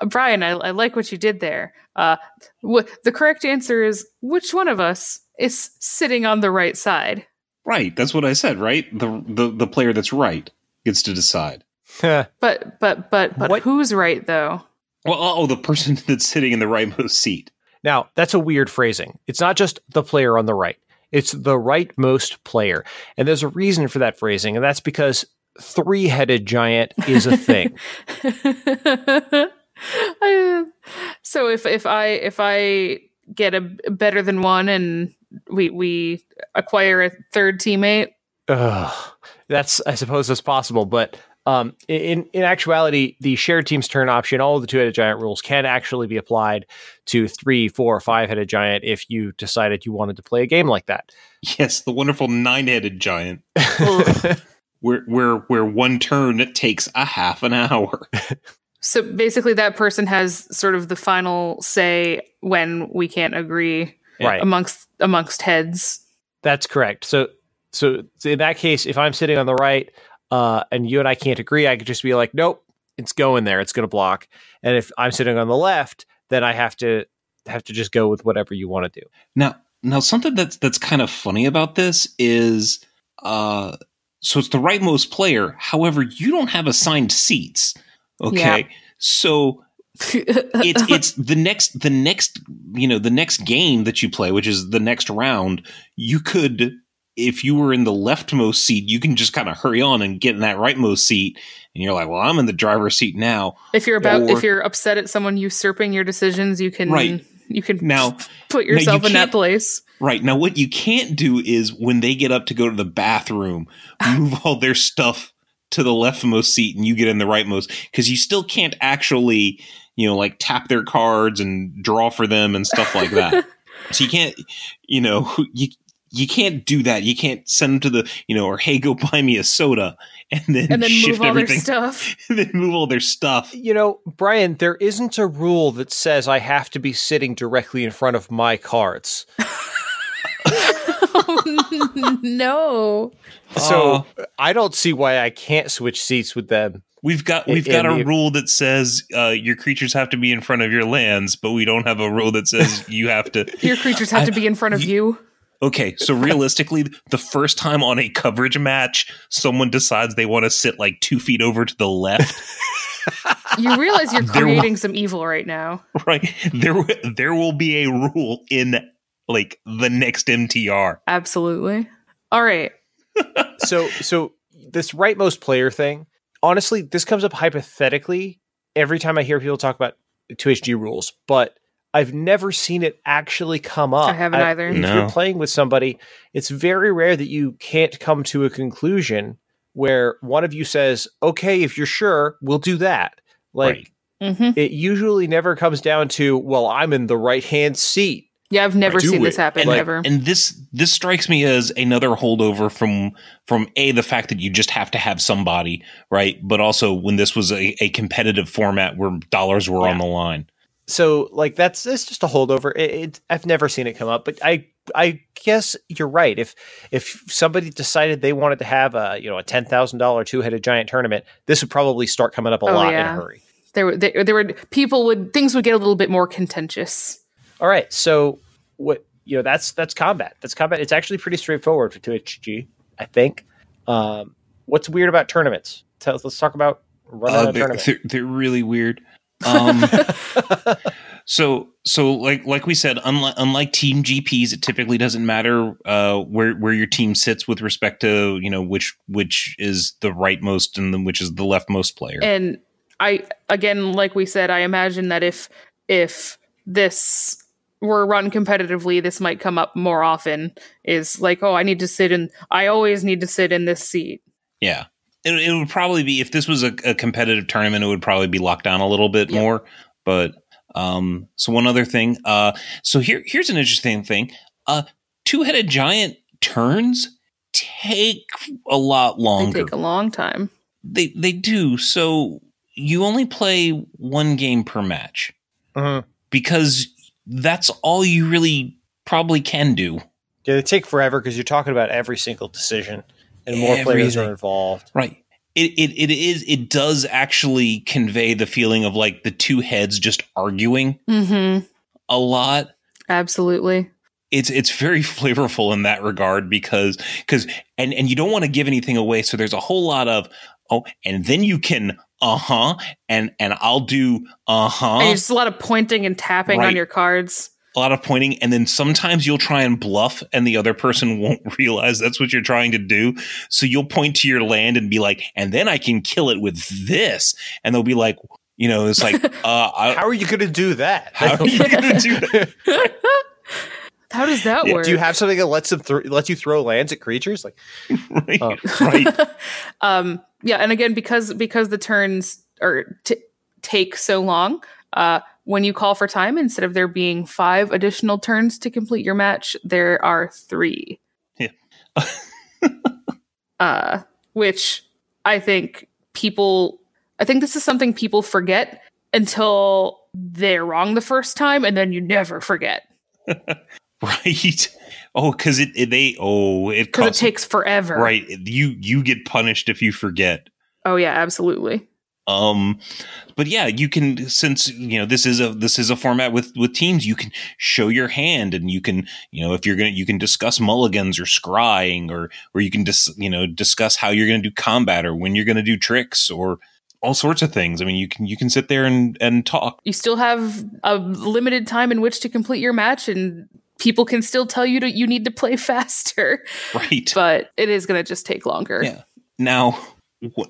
Brian, I, I like what you did there. Uh, wh- the correct answer is which one of us is sitting on the right side? Right. That's what I said. Right. The the the player that's right gets to decide. But but but but What- who's right though? Well, oh, the person that's sitting in the rightmost seat. now that's a weird phrasing it's not just the player on the right it's the rightmost player and there's a reason for that phrasing and that's because three-headed giant is a thing I- so if if I if I get a better than one and we we acquire a third teammate, Ugh. that's I suppose that's possible, but um, in in actuality, the shared team's turn option, all of the two-headed giant rules can actually be applied to three, four, five-headed giant if you decided you wanted to play a game like that. Yes, the wonderful nine-headed giant, where where where one turn takes a half an hour. so basically that person has sort of the final say when we can't agree right, amongst amongst heads. that's correct. So, so in that case, if I'm sitting on the right uh, and you and I can't agree, I could just be like, "Nope, it's going there. It's going to block. And if I'm sitting on the left, then I have to have to just go with whatever you want to do. Now, now something that's that's kind of funny about this is, uh, so it's the rightmost player. However, you don't have assigned seats. Okay, Yeah. so it's it's the next the next you know the next game that you play, which is the next round. You could, if you were in the leftmost seat, you can just kind of hurry on and get in that rightmost seat, and you're like, well, I'm in the driver's seat now. if you're about Or- if you're upset at someone usurping your decisions, you can Right. you can Now, put you yourself in that place. Right. Now, what you can't do is when they get up to go to the bathroom, move all their stuff to the leftmost seat and you get in the rightmost because you still can't actually, you know, like tap their cards and draw for them and stuff like that. so you can't, you know, you. You can't do that. You can't send them to the, you know, or hey, go buy me a soda, and then, And then shift move all their everything, stuff. and then move all their stuff. You know, Brian, there isn't a rule that says I have to be sitting directly in front of my cards. no. So I don't see why I can't switch seats with them. We've got we've got a the- rule that says uh, your creatures have to be in front of your lands, but we don't have a rule that says you have to. Your creatures have to be in front of you. Okay, so realistically, the first time on a coverage match, someone decides they want to sit like two feet over to the left, You realize you're There wa- creating some evil right now. right? There w- there will be a rule in like the next MTR. Absolutely. All right. so so this rightmost player thing honestly this comes up hypothetically every time i hear people talk about 2hg rules but i've never seen it actually come up I haven't either. if No. you're playing with somebody it's very rare that you can't come to a conclusion where one of you says okay if you're sure we'll do that like Right. hmm it usually never comes down to well i'm in the right hand seat Yeah, I've never seen it. this happen and, ever. and this this strikes me as another holdover from from a the fact that you just have to have somebody right but also when this was a, a competitive format where dollars were on the line so like that's it's just a holdover. It, it, I've never seen it come up, but I I guess you're right. If if somebody decided they wanted to have a you know a ten thousand dollar two headed giant tournament, this would probably start coming up a Oh, lot in a hurry. there were there, there were people would things would get a little bit more contentious. All right, so what you know that's that's combat. That's combat. It's actually pretty straightforward for two HG, I think. Um, what's weird about tournaments? Tell, let's talk about running Uh, a they're, tournament. they're, they're really weird. Um, so so like like we said, unlike unlike team GPs, it typically doesn't matter uh, where where your team sits with respect to you know which which is the rightmost and then which is the leftmost player. And I again, like we said, I imagine that if if this were run competitively, this might come up more often. Is like, oh, I need to sit in. I always need to sit in this seat. Yeah. It, it would probably be if this was a, a competitive tournament, it would probably be locked down a little bit Yeah. more. But um, so one other thing. Uh, so here here's an interesting thing. Uh, two headed giant turns take a lot They longer. take a long time. they they do. So you only play one game per match Mhm. because that's all you really probably can do. Yeah, they take forever because you're talking about every single decision, and more players are involved. Right. It, it it is it does actually convey the feeling of like the two heads just arguing Mm-hmm. a lot. Absolutely. It's it's very flavorful in that regard because because and and you don't want to give anything away, so there's a whole lot of oh, and then you can uh huh and and I'll do uh huh And just a lot of pointing and tapping on your cards. a lot of pointing and then sometimes you'll try and bluff and the other person won't realize that's what you're trying to do so you'll point to your land and be like and then i can kill it with this and they'll be like you know it's like uh I, How are you going to do that? how are you gonna do that How does that Yeah, work? Do you have something that lets them th- lets you throw lands at creatures? Like, right Oh. right um yeah and again because because the turns are t- take so long uh when you call for time instead of there being five additional turns to complete your match there are three. Yeah. uh which i think people i think this is something people forget until they're wrong the first time and then you never forget. Right oh because it, it they oh it because it takes forever right you you get punished if you forget oh yeah absolutely Um, but yeah, you can since you know this is a this is a format with with teams. You can show your hand, and you can you know if you're gonna you can discuss mulligans or scrying, or or you can dis, you know discuss how you're gonna do combat or when you're gonna do tricks or all sorts of things. I mean, you can you can sit there and and talk. You still have a limited time in which to complete your match, and people can still tell you that you need to play faster. Right. But it is going to just take longer. Yeah. Now,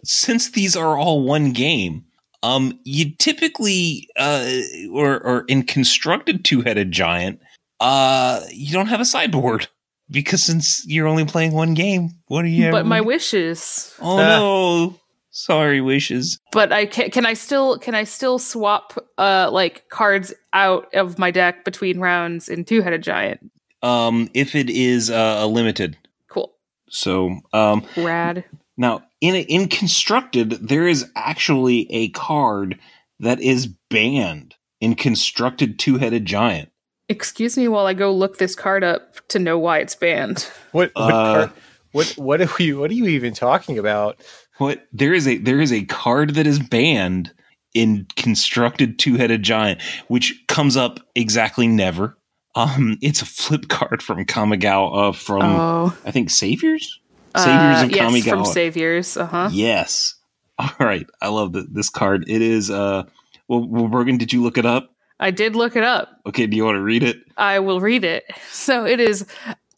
since these are all one game, um, you typically uh, or or in constructed two headed giant, uh, you don't have a sideboard because since you're only playing one game, what are you? But my wishes. Oh no. Sorry, wishes. But I can can I still can I still swap uh like cards out of my deck between rounds in two headed giant? Um, if it is uh, a limited, Cool. so um, Rad. now in in constructed, there is actually a card that is banned in constructed two headed giant. Excuse me while I go look this card up to know why it's banned. What what, Uh, card, what what are we what are you even talking about? What there is a there is a card that is banned in constructed two headed giant, which comes up exactly never. Um, it's a flip card from Kamigawa from oh. I think Saviors, Saviors Uh, of yes, Kamigawa. from Saviors. Uh huh. Yes. All right, I love the, this card. It is. Uh, well, well, Bergen, did you look it up? I did look it up. Okay, do you want to read it? I will read it. So it is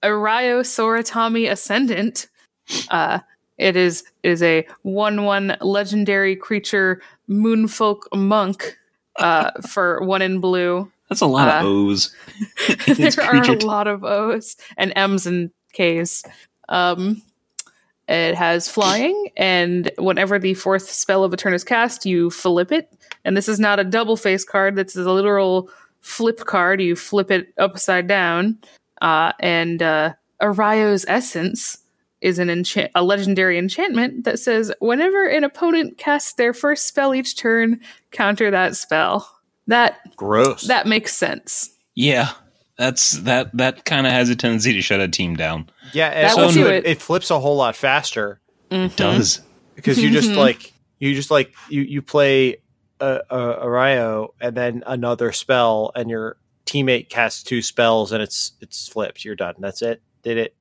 Erayo Soratami Ascendant. Uh, it is it is a one one legendary creature moonfolk monk uh, for one in blue. That's a lot of Uh, O's. There are a lot of O's and M's and K's. Um, it has flying, and whenever the fourth spell of a turn is cast, you flip it. And this is not a double face card. This is a literal flip card. You flip it upside down. Uh, and uh, Erayo's Essence is an enchant- a legendary enchantment that says whenever an opponent casts their first spell each turn, counter that spell. That Gross. that makes sense. Yeah, that's that. That kind of has a tendency to shut a team down. yeah, and That will do it, it. it flips a whole lot faster Mhm. Does because you just Mhm. like you just like you you play a, a Erayo and then another spell and your teammate casts two spells and it's it's flipped. You're done. That's it. Did it?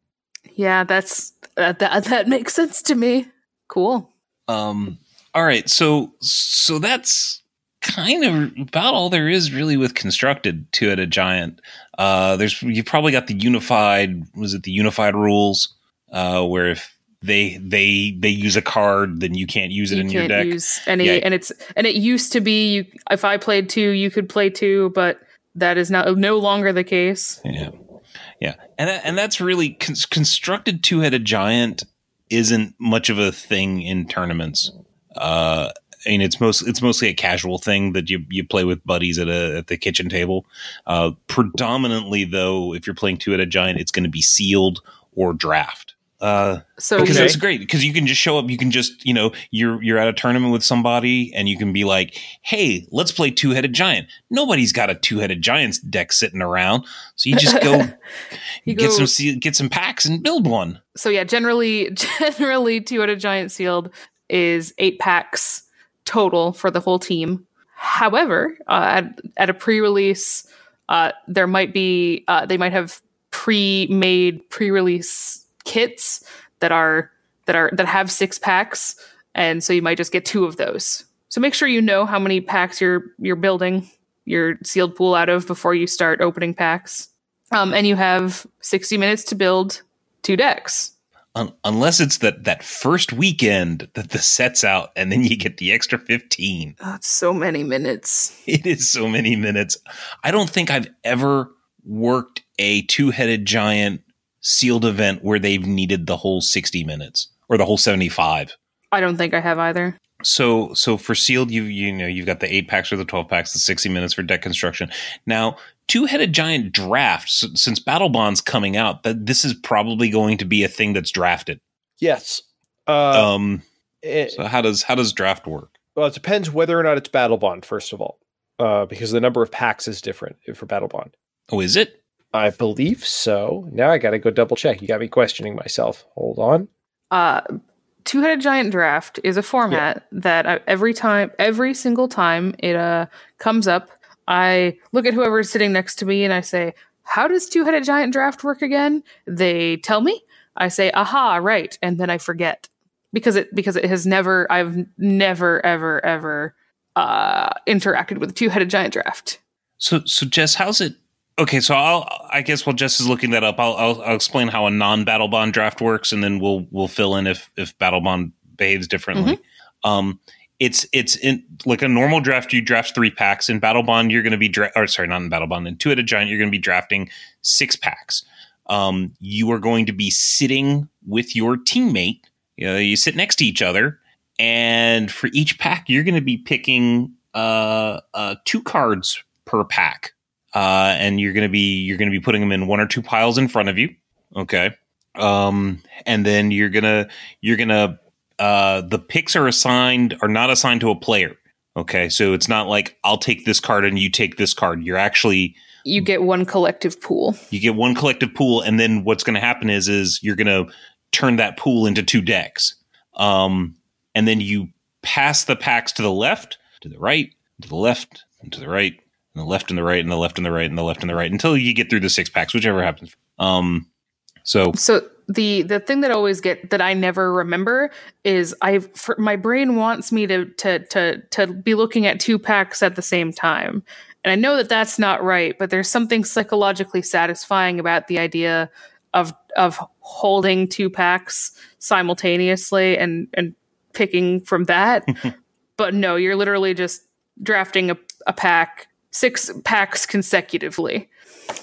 Yeah, that's uh, that that makes sense to me. Cool. Um. All right. So so that's kind of about all there is really with constructed two-headed giant. Uh, there's you probably got the unified. Was it the unified rules? Uh, where if they they they use a card, then you can't use it you in your deck. use any, Yeah. and it's and it used to be you. If I played two, you could play two, but that is now no longer the case. Yeah, yeah, and and that's really con- constructed two headed giant isn't much of a thing in tournaments. Uh, I mean, it's most it's mostly a casual thing that you you play with buddies at a at the kitchen table. Uh, predominantly, though, if you're playing two headed giant, it's going to be sealed or draft. Uh, So because Okay. it's great because you can just show up you can just you know you're you're at a tournament with somebody and you can be like hey let's play two-headed giant nobody's got a two-headed giants deck sitting around so you just go You get go- some get some packs and build one so yeah, generally generally two headed giant sealed is eight packs total for the whole team. However, uh, at at a pre-release, uh, there might be uh, they might have pre-made pre-release kits that are that are that have six packs, and so you might just get two of those. So make sure you know how many packs you're you're building your sealed pool out of before you start opening packs. Um, and you have 60 minutes to build two decks. Un- unless it's that that first weekend that the sets out and then you get the extra 15 That's so many minutes. it is so many minutes i don't think i've ever worked a two-headed giant sealed event where they've needed the whole 60 minutes or the whole 75 I don't think I have either. So so for sealed, you you know you've got the eight packs or the twelve packs, the sixty minutes for deck construction. Now, two headed giant drafts since Battlebond's coming out, that this is probably going to be a thing that's drafted. Yes. Uh, um, it- so how does how does draft work? well, it depends whether or not it's Battlebond. First of all, uh, because the number of packs is different for Battlebond. Oh, is it? I believe so. Now I got to go double check. You got me questioning myself. Hold on. Uh, Two Headed Giant Draft is a format that I, every time, every single time it uh, comes up, I look at whoever's sitting next to me and I say, How does Two Headed Giant Draft work again? They tell me. I say, Aha, right. And then I forget because it because it has never I've never ever ever uh interacted with Two Headed Giant Draft. So, so Jess, how's it? Okay, so I'll, I guess while Jess is looking that up, I'll, I'll, I'll explain how a non-Battlebond draft works, and then we'll, we'll fill in if, if Battlebond behaves differently. Um, it's, it's in like a normal draft. You draft three packs in Battlebond. You're going to be, dra- or sorry, not in Battlebond. In two-headed giant, you're going to be drafting six packs. Um, you are going to be sitting with your teammate. You know, you sit next to each other, and for each pack, you're going to be picking uh, uh, two cards per pack, uh, and you're gonna be you're gonna be putting them in one or two piles in front of you. Okay, um, and then you're gonna you're gonna uh, the picks are assigned are not assigned to a player. Okay, so it's not like I'll take this card and you take this card. You're actually You get one collective pool. you get one collective pool, and then what's going to happen is is you're going to turn that pool into two decks, um, and then you pass the packs to the left, to the right, to the left, and to the right, and the left and the right, and the left and the right, and the left and the right, until you get through the six packs, whichever happens. Um, so So the the thing that I always get that I never remember is I my brain wants me to to to to be looking at two packs at the same time. And I know that that's not right, but there's something psychologically satisfying about the idea of of holding two packs simultaneously and and picking from that. but no, you're literally just drafting a, a pack, six packs consecutively.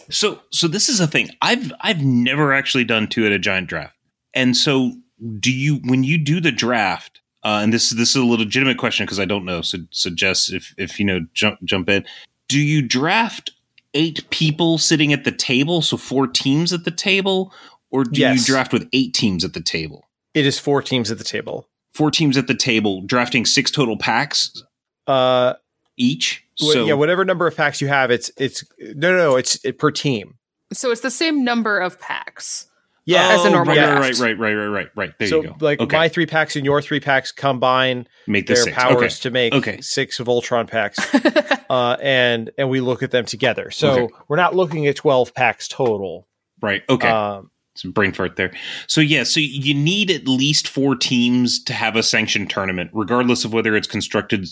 So so this is a thing. I've I've never actually done two-headed giant draft. And so do you when you do the draft, uh, and this this is a legitimate question because I don't know. So so Jess, if if you know jump jump in. Do you draft eight people sitting at the table, so four teams at the table, or do Yes. you draft with eight teams at the table? It is four teams at the table. Four teams at the table, drafting six total packs Uh, each. Wh- So yeah, whatever number of packs you have, it's it's no, no, no it's it, per team. So it's the same number of packs. Yeah, as a normal right, draft. right, right, right, right, right, right. There so you go. like okay. my three packs and your three packs combine make the their six. powers Okay. to make Okay. six Voltron packs, uh, and and we look at them together. So Okay. we're not looking at twelve packs total. Right. Okay. Um, some brain fart there. So yeah, so you need at least four teams to have a sanctioned tournament, regardless of whether it's constructed,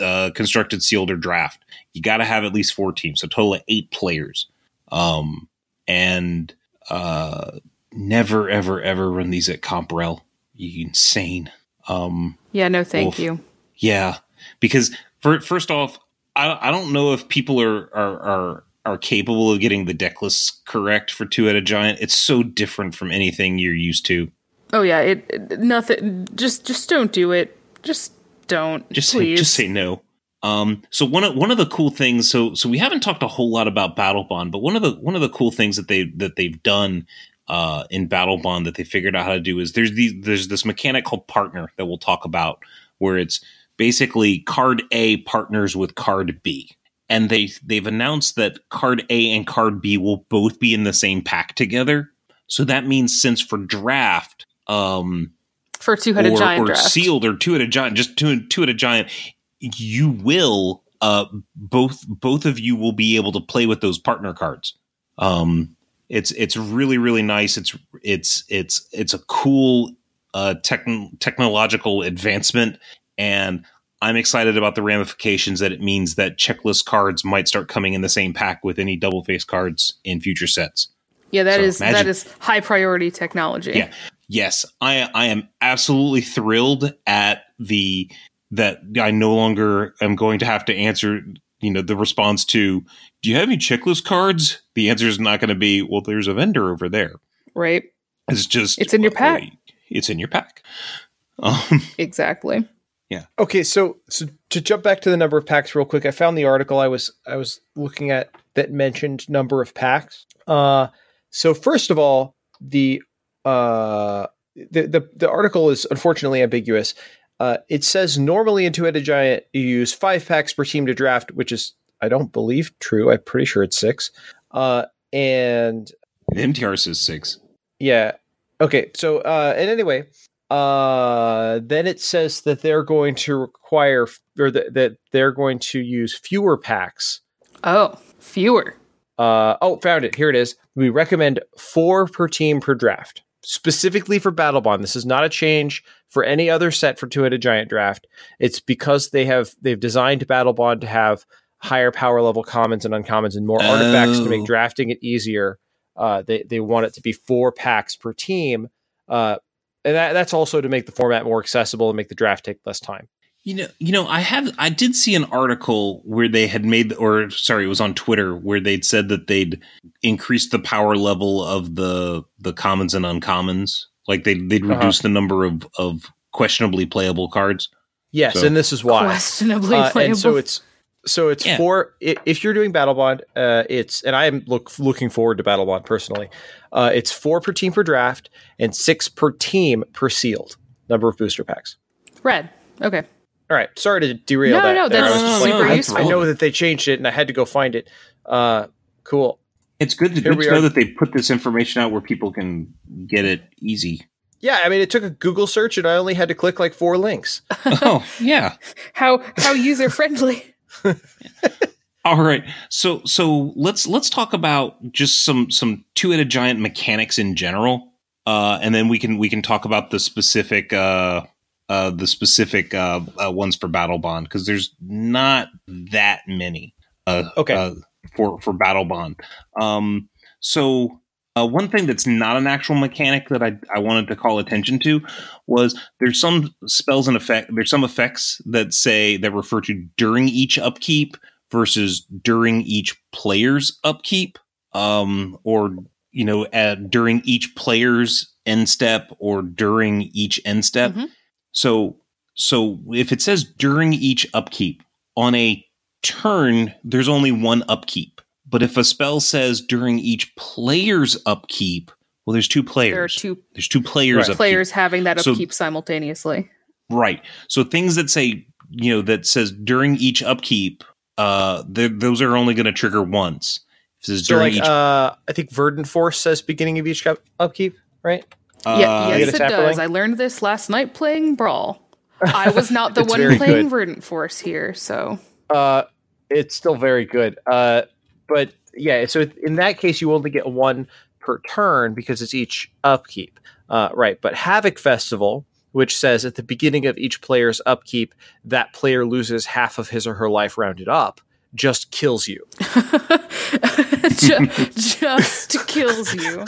uh, constructed, sealed, or draft. You got to have at least four teams, so total of eight players. Um, and uh, never, ever, ever run these at Comp REL. You insane. Um, Yeah, no, thank Oof. you. yeah, because for, first off, I, I don't know if people are are are are capable of getting the deck list correct for two-headed giant. It's so different from anything you're used to. Oh yeah, it, it nothing. Just just don't do it. Just don't. Just say, please. just say no. Um, so one of one of the cool things, so so we haven't talked a whole lot about Battlebond, but one of the one of the cool things that they that they've done uh, in Battlebond that they figured out how to do is there's these there's this mechanic called partner that we'll talk about where it's basically card A partners with card B. And they they've announced that card A and card B will both be in the same pack together. So that means since for draft, um, for two headed giant or draft. sealed or two-headed giant, just two two-headed giant, you will uh both both of you will be able to play with those partner cards. Um, it's it's really really nice. It's it's it's it's a cool uh techn- technological advancement, and I'm excited about the ramifications that it means that checklist cards might start coming in the same pack with any double face cards in future sets. yeah, that so is imagine- is high priority technology. Yeah. Yes, I I am absolutely thrilled at the that I no longer am going to have to answer you know the response to do you have any checklist cards? The answer is not going to be well there's a vendor over there. Right. It's just It's in your pack. It's in your pack. Um Exactly. Okay, so so to jump back to the number of packs real quick, I found the article I was I was looking at that mentioned number of packs. Uh, so first of all, the uh the the, the article is unfortunately ambiguous. Uh, it says normally in two-headed giant you use five packs per team to draft, which is I don't believe true. I'm pretty sure it's six. Uh, and MTR says six. yeah. Okay. So, uh, and anyway, Uh, then it says that they're going to require, or that, that they're going to use fewer packs. Oh, fewer. Uh, oh, found it. Here it is. We recommend four per team per draft, specifically for Battlebond. This is not a change for any other set for Two Headed Giant draft. It's because they have they've designed Battlebond to have higher power level commons and uncommons and more artifacts to Oh. make drafting it easier. Uh, they they want it to be four packs per team. Uh, and that, that's also to make the format more accessible and make the draft take less time. You know, you know, I have I did see an article where they had made or sorry, it was on Twitter where they'd said that they'd increased the power level of the the commons and uncommons. Like they they'd Uh-huh. reduce the number of of questionably playable cards. Yes, So- and this is why. Questionably Uh, playable. and so it's so it's Yeah. for if you're doing Battlebond uh, it's and i am look looking forward to Battlebond personally uh, it's four per team per draft and six per team per sealed number of booster packs red. Okay. all right sorry to derail No, that no, there. I that's was just super like, useful. I, know that they changed it and i had to go find it uh, cool It's good to, good to know that they put this information out where people can get it easy. yeah i mean it took a google search and i only had to click like four links oh yeah. How how user friendly. All right. So so let's let's talk about just some some two-headed giant mechanics in general. Uh and then we can we can talk about the specific uh uh the specific uh, uh ones for Battlebond because there's not that many uh Okay. uh, for for Battlebond. Um so uh, one thing that's not an actual mechanic that I, I wanted to call attention to was there's some spells and effect there's some effects that say that refer to during each upkeep versus during each player's upkeep um or you know at, during each player's end step or during each end step Mhm. so so if it says during each upkeep on a turn there's only one upkeep but if a spell says during each player's upkeep well there's two players There are two there's two players Right. players having that So- upkeep simultaneously. Right. So things that say, you know, that says during each upkeep, uh, th- those are only going to trigger once. If it says so during like each, uh, i think verdant force says beginning of each upkeep right uh, yeah, yes, it does. I learned this last night playing Brawl. I was not the one playing good. Verdant Force here, so Uh, it's still very good. Uh, but yeah, so in that case, you only get one per turn because it's each upkeep. Uh, right. But Havoc Festival, which says at the beginning of each player's upkeep, that player loses half of his or her life rounded up, just kills you. Ju- just kills you.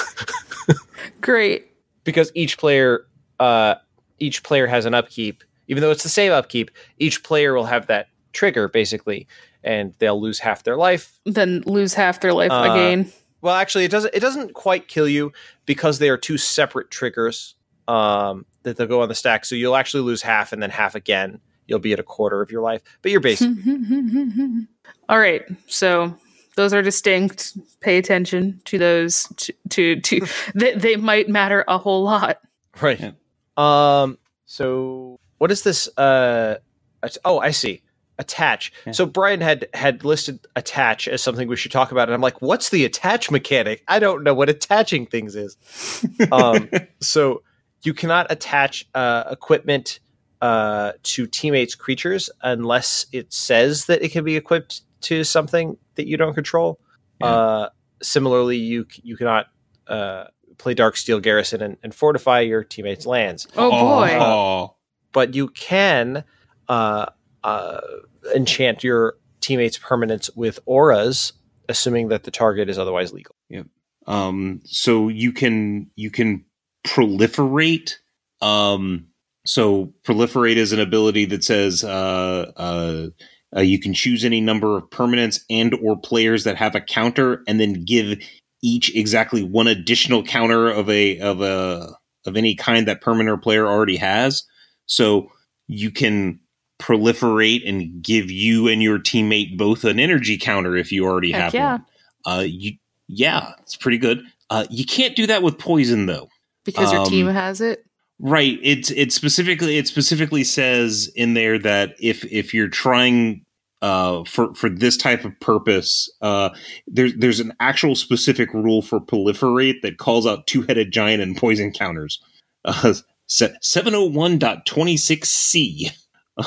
Great. Because each player, uh, each player has an upkeep, even though it's the same upkeep. Each player will have that trigger basically, and they'll lose half their life Then lose half their life Uh, again. Well, actually, it doesn't. It doesn't quite kill you because they are two separate triggers um, that they'll go on the stack. So you'll actually lose half and then half again. You'll be at a quarter of your life, but you're basic. All right. So those are distinct. Pay attention to those. To to, to they, they might matter a whole lot. right. Um. So what is this? Uh. att- Oh, I see. Attach. Yeah. So Brian had had listed attach as something we should talk about, and I'm like, what's the attach mechanic? I don't know what attaching things is. um, so you cannot attach uh, equipment uh, to teammates' creatures unless it says that it can be equipped to something that you don't control. Yeah. Uh, similarly, you you cannot uh, play Darksteel Garrison and, and fortify your teammates' lands, Oh, boy. Oh, but you can uh, uh, enchant your teammates' permanents with auras, assuming that the target is otherwise legal. um, so you can you can proliferate. Um, so proliferate is an ability that says uh, uh, uh, you can choose any number of permanents and or players that have a counter, and then give each exactly one additional counter of a of a of any kind that permanent or player already has. So you can proliferate and give you and your teammate both an energy counter if you already Heck have yeah. one. Uh, you yeah, it's pretty good. Uh, you can't do that with poison though. Because your Um, team has it. Right. It's it specifically it specifically says in there that if if you're trying uh for for this type of purpose, uh there's there's an actual specific rule for proliferate that calls out two headed giant and poison counters. Uh, Se- 701.26c.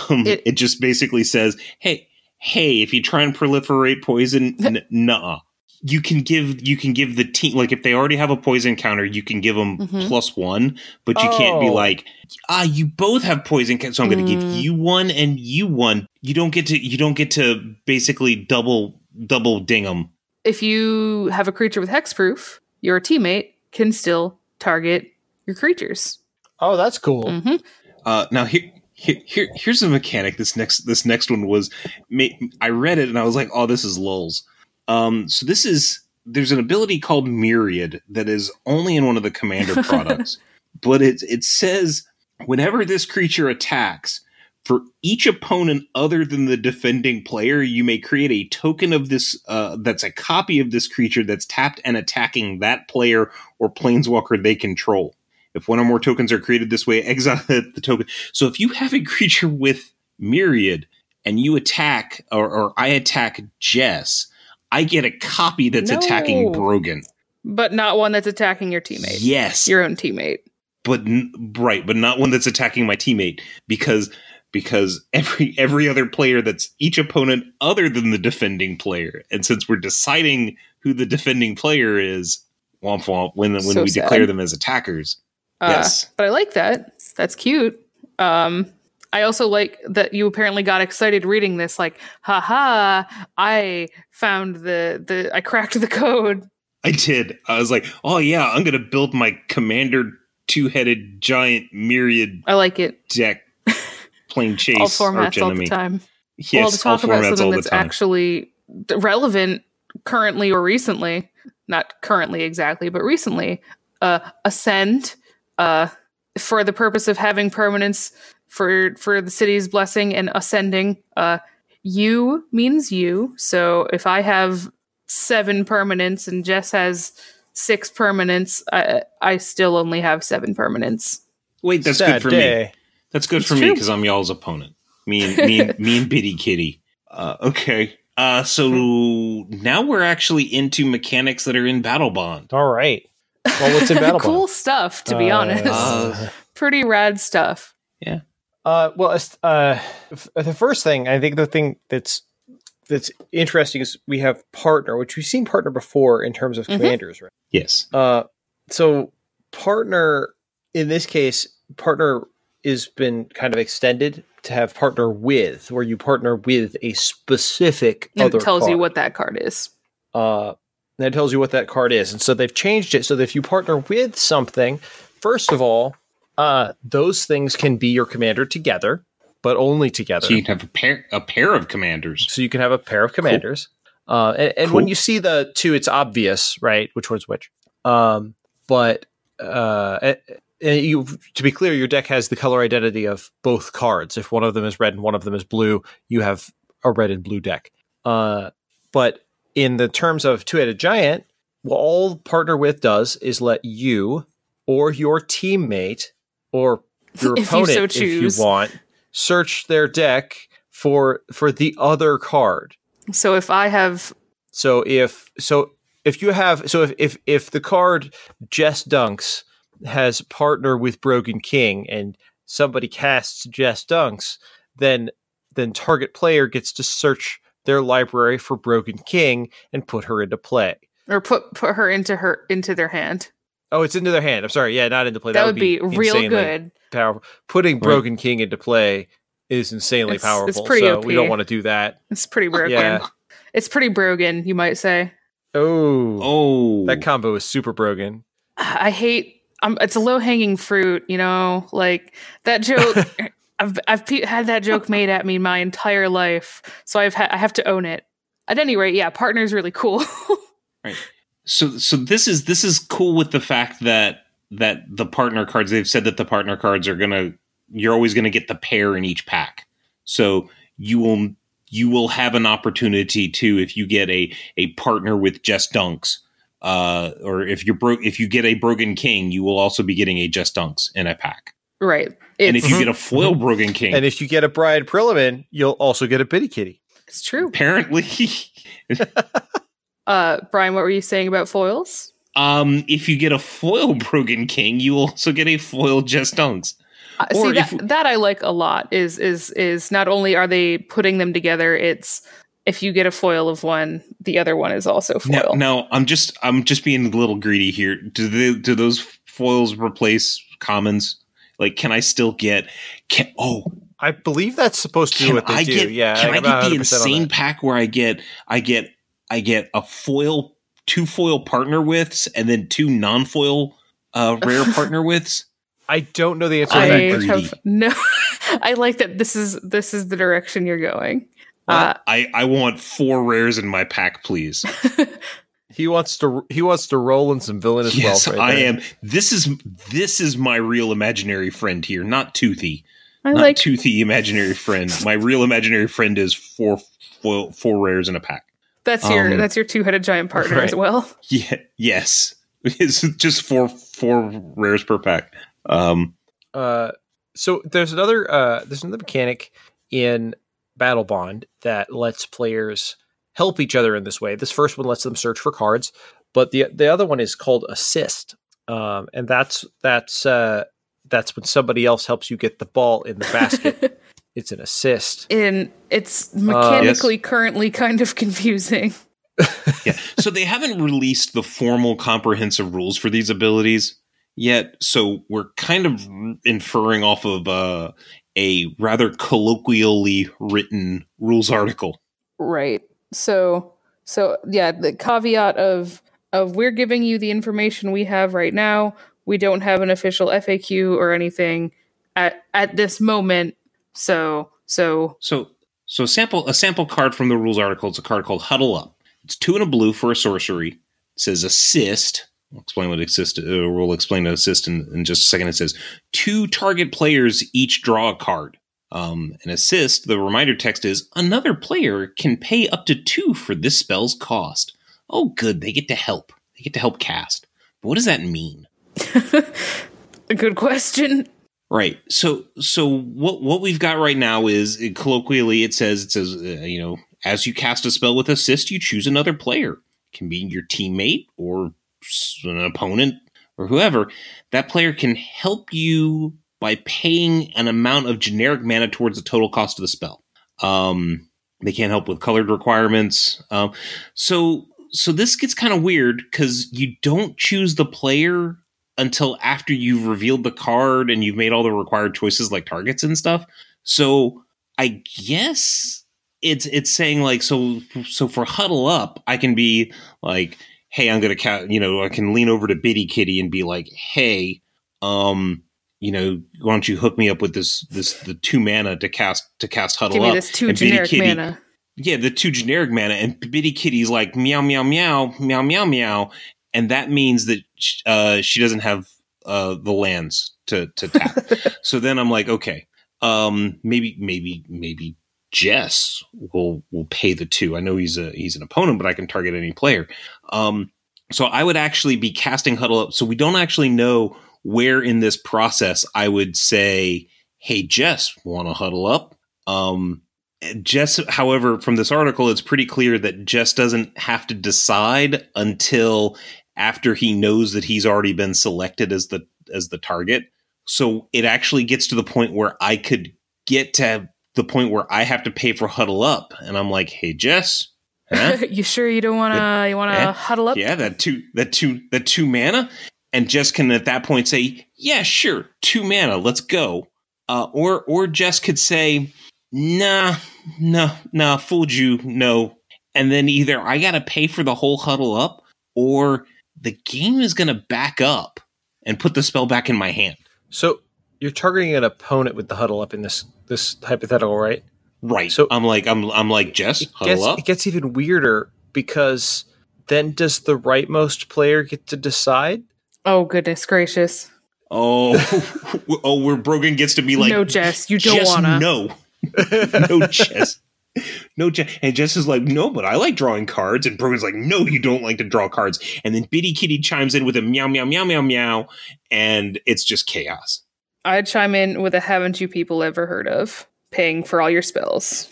Um, It- it, just basically says, hey, hey, if you try and proliferate poison, n- nah. You can give you can give the team like if they already have a poison counter, you can give them Mhm. plus one, but you can't be Oh. like, ah, you both have poison, ca- so I'm going to give Mm. you one and you one. You don't get to you don't get to basically double double ding them. If you have a creature with hexproof, your teammate can still target your creatures. Oh, that's cool. Mm-hmm. Uh, now here, here, here, here's a mechanic. This next, this next one was, ma- I read it and I was like, oh, this is lulls. Um, so this is there's an ability called Myriad that is only in one of the Commander products, but it it says whenever this creature attacks. For each opponent other than the defending player, you may create a token of this uh, that's a copy of this creature that's tapped and attacking that player or planeswalker they control. If one or more tokens are created this way, exile the token. So if you have a creature with Myriad and you attack, or, or I attack Jess, I get a copy that's No. attacking Brogan. But not one that's attacking your teammate. Yes, Your own teammate. but right, but not one that's attacking my teammate because because every every other player that's each opponent other than the defending player, and since we're deciding who the defending player is, womp womp, when when So we sad. declare them as attackers. Uh, Yes. But I like that. That's cute. Um, I also like that you apparently got excited reading this, like, haha, I found the the I cracked the code. I did. I was like, oh yeah, I'm gonna build my commander two headed giant myriad I like it. deck playing chase all formats all the time. Yes, well, to talk all about something that's actually relevant currently or recently, not currently exactly, but recently, uh, Ascend, uh, for the purpose of having permanence for for the city's blessing and ascending. Uh, you means you. So if I have seven permanents and Jess has six permanents, I, I still only have seven permanents. Wait, that's Sad good for me. That's good It's for me because I'm y'all's opponent. Me and me and, me and Bitty Kitty. Uh, okay. Uh, so now we're actually into mechanics that are in Battlebond. All right. Well, what's in Battle cool Bond? stuff, to be Uh, honest. Uh, Pretty rad stuff. Uh, well, uh, the first thing I think the thing that's that's interesting is we have partner, which we've seen partner before in terms of Mhm. commanders, right? Yes. Uh, so partner in this case, partner has been kind of extended to have partner with, where you partner with a specific And other it tells you card. what that card is. uh, that tells you what that card is. And so they've changed it so that if you partner with something, first of all, uh, those things can be your commander together, but only together. So you can have a pair a pair of commanders. So you can have a pair of commanders. Uh, and and when you see the two, it's obvious, right? Which one's which. Um, but uh, you, to be clear, your deck has the color identity of both cards. If one of them is red and one of them is blue, you have a red and blue deck. Uh, but in the terms of two-headed giant, what all partner with does is let you or your teammate or your If you opponent, so if choose. you want, search their deck for for the other card. So if I have So if so if you have so if if if the card Jess Dunks has partner with Brogan King and somebody casts Jess Dunks, then then target player gets to search their library for Brogan King and put her into play. or put put her into her into their hand, Oh, it's into their hand. I'm sorry. Yeah, not into play. that, would be, real good. Powerful. Putting Brogan King into play is insanely It's- it's powerful. pretty so we don't want to do that. It's pretty broken. Yeah. It's pretty broken, you might say. Oh, Oh, that combo is super broken. I hate. Um, it's a low hanging fruit, you know. Like that joke. I've I've pe- had that joke made at me my entire life, so I've ha- I have to own it. At any rate, yeah, partner's really cool. so so this is this is cool with the fact that that the partner cards they've said that the partner cards are gonna you're always gonna get the pair in each pack. So you will you will have an opportunity to if you get a a partner with Jess Dunks, uh, or if you're broke if you get a Brogan King, you will also be getting a Jess Dunks in a pack. right. and if you get a foil Brogan King, And if you get a Brian Prillaman, you'll also get a Bitty Kitty. it's true. apparently Uh, Brian, what were you saying about foils? um, if you get a foil Brogan King, you also get a foil Jess Dunks. Uh, see that, if- that I like a lot. Is is is not only are they putting them together, it's if you get a foil of one, the other one is also Now, foil. now I'm just I'm just being a little greedy here. Do they, do those foils replace commons? Like, can I still get? Can oh, I believe that's supposed to be what they I do. get? yeah, can I I'm get not the 100% insane pack where I get I get I get a foil, two foil partner withs, and then two non foil uh, rare partner withs? I don't know the answer to I that. I'm question. greedy. have no. I like that. This is this is the direction you're going. Uh, I I want four rares in my pack, please. He wants to. He wants to roll in some villainous yes, wealth. Right I there. am. This is this is my real imaginary friend here, not Toothy. I not like toothy imaginary friend. My real imaginary friend is four four, four rares in a pack. That's your um, that's your two headed giant partner as well. Yeah, yes, it's just four four rares per pack. Um, Uh, so there's another. Uh, there's another mechanic in Battlebond that lets players help each other in this way. This first one lets them search for cards, but the the other one is called assist, um, and that's that's uh, that's when somebody else helps you get the ball in the basket. it's an assist. And it's Uh, mechanically currently kind of confusing. yeah, so they haven't released the formal comprehensive rules for these abilities yet. So we're kind of inferring off of uh, a rather colloquially written rules article. Right. So so yeah, the caveat of of we're giving you the information we have right now. We don't have an official FAQ or anything at at this moment. So so So, so sample a sample card from the rules article. It's a card called Huddle Up. It's two and a blue for a sorcery. It says assist. I'll explain what assist. Uh, we'll explain the assist in, in just a second. It says two target players each draw a card. Um, an assist. The reminder text is another player can pay up to two for this spell's cost. Oh, good. They get to help. They get to help cast. But what does that mean? a good question. Right. So so what what we've got right now is uh, colloquially it says it says uh, you know as you cast a spell with assist you choose another player. It can be your teammate or an opponent or whoever. That player can help you by paying an amount of generic mana towards the total cost of the spell. Um they can't help with colored requirements. Um so so this gets kind of weird cuz you don't choose the player until after you've revealed the card and you've made all the required choices like targets and stuff. So I guess it's it's saying like so so for huddle up, I can be like, hey, I'm gonna ca- you know I can lean over to Bitty Kitty and be like, hey, um, you know, why don't you hook me up with this this the two mana to cast to cast huddle Give me up? this two and Bitty Kitty- mana. yeah, the two generic mana, and Bitty Kitty's like meow meow meow meow meow meow, and that means that sh- uh, she doesn't have uh, the lands to to tap. so then I'm like, okay, um, maybe maybe maybe Jess will will pay the two. I know he's a he's an opponent, but I can target any player. Um, so I would actually be casting huddle up. So we don't actually know where in this process I would say, hey Jess, want to huddle up? Um, Jess, however, from this article, it's pretty clear that Jess doesn't have to decide until after he knows that he's already been selected as the as the target. So it actually gets to the point where I could get to the point where I have to pay for huddle up, and I'm like, "Hey, Jess, huh? you sure you don't wanna you wanna Yeah. huddle up? yeah, that two that two that two mana," and Jess can at that point say, "Yeah, sure, two mana, let's go." Uh, or or Jess could say, "Nah, no, nah, fooled you, no." And then either I got to pay for the whole huddle up, or the game is going to back up and put the spell back in my hand. So you're targeting an opponent with the huddle up in this this hypothetical, right? Right. So- So I'm like, I'm, I'm like, Jess, It huddle gets, up. it gets even weirder because then does the rightmost player get to decide? Oh goodness gracious. oh, oh, where Brogan gets to be like, no, Jess, you don't wanna. no, no, Jess. No, Jess. And Jess is like, no, but I like drawing cards. And Brogan's like, no, you don't like to draw cards. And then Bitty Kitty chimes in with a meow, meow, meow, meow, meow. And it's just chaos. I'd chime in with a haven't you people ever heard of paying for all your spells.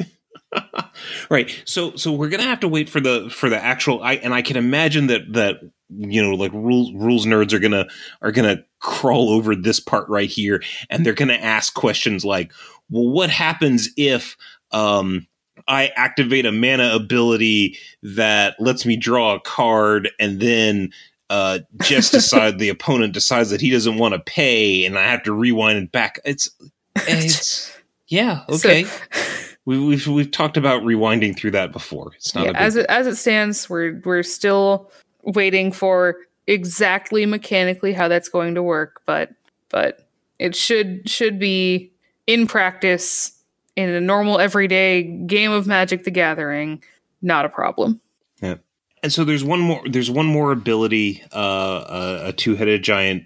right. So, so we're gonna have to wait for the for the actual. I and I can imagine that that you know like rules rules nerds are gonna are gonna crawl over this part right here and they're gonna ask questions like well what happens if um I activate a mana ability that lets me draw a card and then uh, just decide the opponent decides that he doesn't want to pay and I have to rewind it back. It's it's yeah okay. So, we, we've we've talked about rewinding through that before. It's not yeah, as it as it stands. We're we're still waiting for exactly mechanically how that's going to work, but but it should should be in practice in a normal everyday game of Magic the Gathering, not a problem. Yeah. And so there's one more there's one more ability, uh, a, a two-headed giant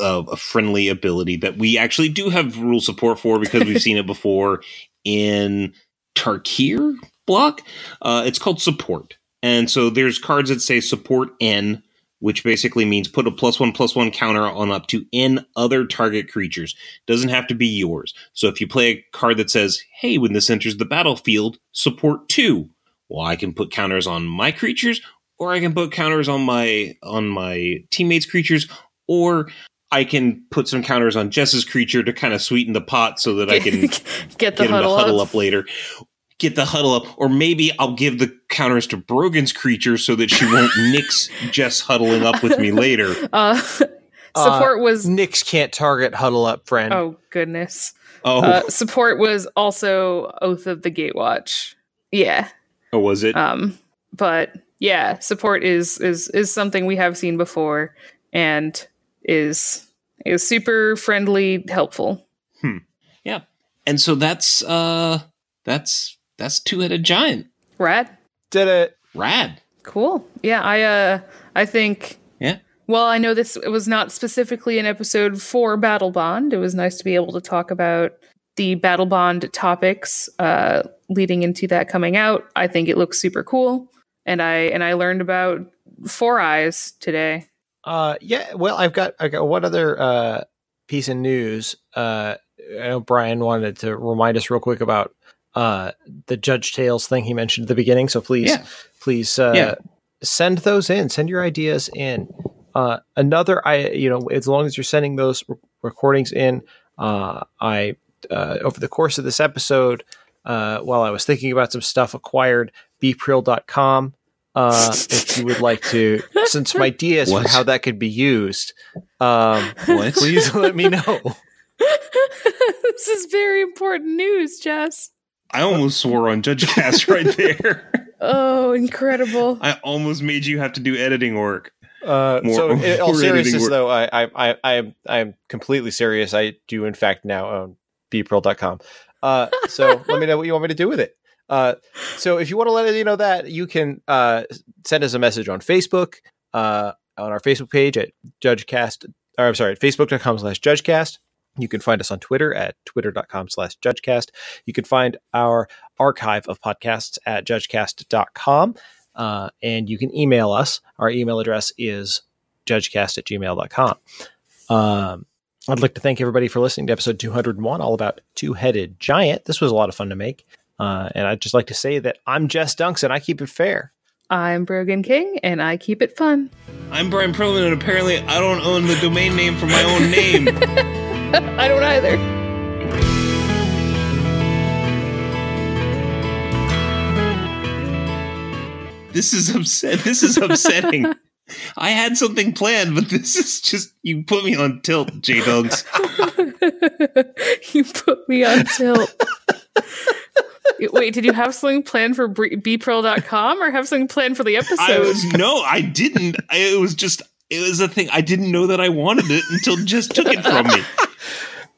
uh, a friendly ability that we actually do have rule support for because we've seen it before in Tarkir block. Uh, it's called support. And so there's cards that say support N, which basically means put a plus one plus one counter on up to N other target creatures. Doesn't have to be yours. So if you play a card that says, hey, when this enters the battlefield, support two. Well, I can put counters on my creatures, or I can put counters on my on my teammates' creatures, or I can put some counters on Jess's creature to kind of sweeten the pot so that I can get the get huddle, huddle up. up later get the huddle up, or maybe I'll give the counters to Brogan's creature so that she won't nix Jess huddling up with me later. Uh, support uh, was Nix can't target huddle up, friend. Oh goodness. Oh, uh, support was also Oath of the Gatewatch. Yeah. Oh, was it? Um, but yeah, support is is is something we have seen before, and is is super friendly, helpful. Hmm. Yeah, and so that's uh that's that's two headed giant. Rad. Did it. Rad. Cool. Yeah, I uh I think Yeah. Well, I know this it was not specifically an episode for Battlebond. It was nice to be able to talk about the Battlebond topics uh leading into that coming out. I think it looks super cool. And I and I learned about Four Eyes today. Uh yeah, well I've got I got one other uh piece of news. Uh I know Brian wanted to remind us real quick about uh, the Judge Tales thing he mentioned at the beginning. So please, yeah. please uh, yeah. send those in. Send your ideas in. Uh, another, I you know, as long as you're sending those re- recordings in, uh, I uh, over the course of this episode, uh, while I was thinking about some stuff, acquired bpril.com. Uh, if you would like to send some ideas for how that could be used, um, please let me know. this is very important news, Jess. I almost swore on Judge Cast right there. oh, incredible! I almost made you have to do editing work. Uh, more, so, in all seriousness, though, I, I, I, I am, I am completely serious. I do, in fact, now own bpril.com. Uh, so let me know what you want me to do with it. Uh, so if you want to let us know that, you can uh, send us a message on Facebook, uh, on our Facebook page at JudgeCast. Or I'm sorry, facebook.com slash JudgeCast. You can find us on Twitter at twitter.com slash judgecast. You can find our archive of podcasts at judgecast.com. Uh, and you can email us. Our email address is judgecast at gmail.com. Um, I'd like to thank everybody for listening to episode 201, all about Two Headed Giant. This was a lot of fun to make. Uh, and I'd just like to say that I'm Jess Dunks and I keep it fair. I'm Brogan King and I keep it fun. I'm Brian Prillaman and apparently I don't own the domain name for my own name. I don't either. This is upset. This is upsetting. I had something planned, but this is just you put me on tilt, J Dogs. you put me on tilt. Wait, did you have something planned for bpril.com or have something planned for the episode? I was, no, I didn't. I, it was just it was a thing. I didn't know that I wanted it until Jess took it from me.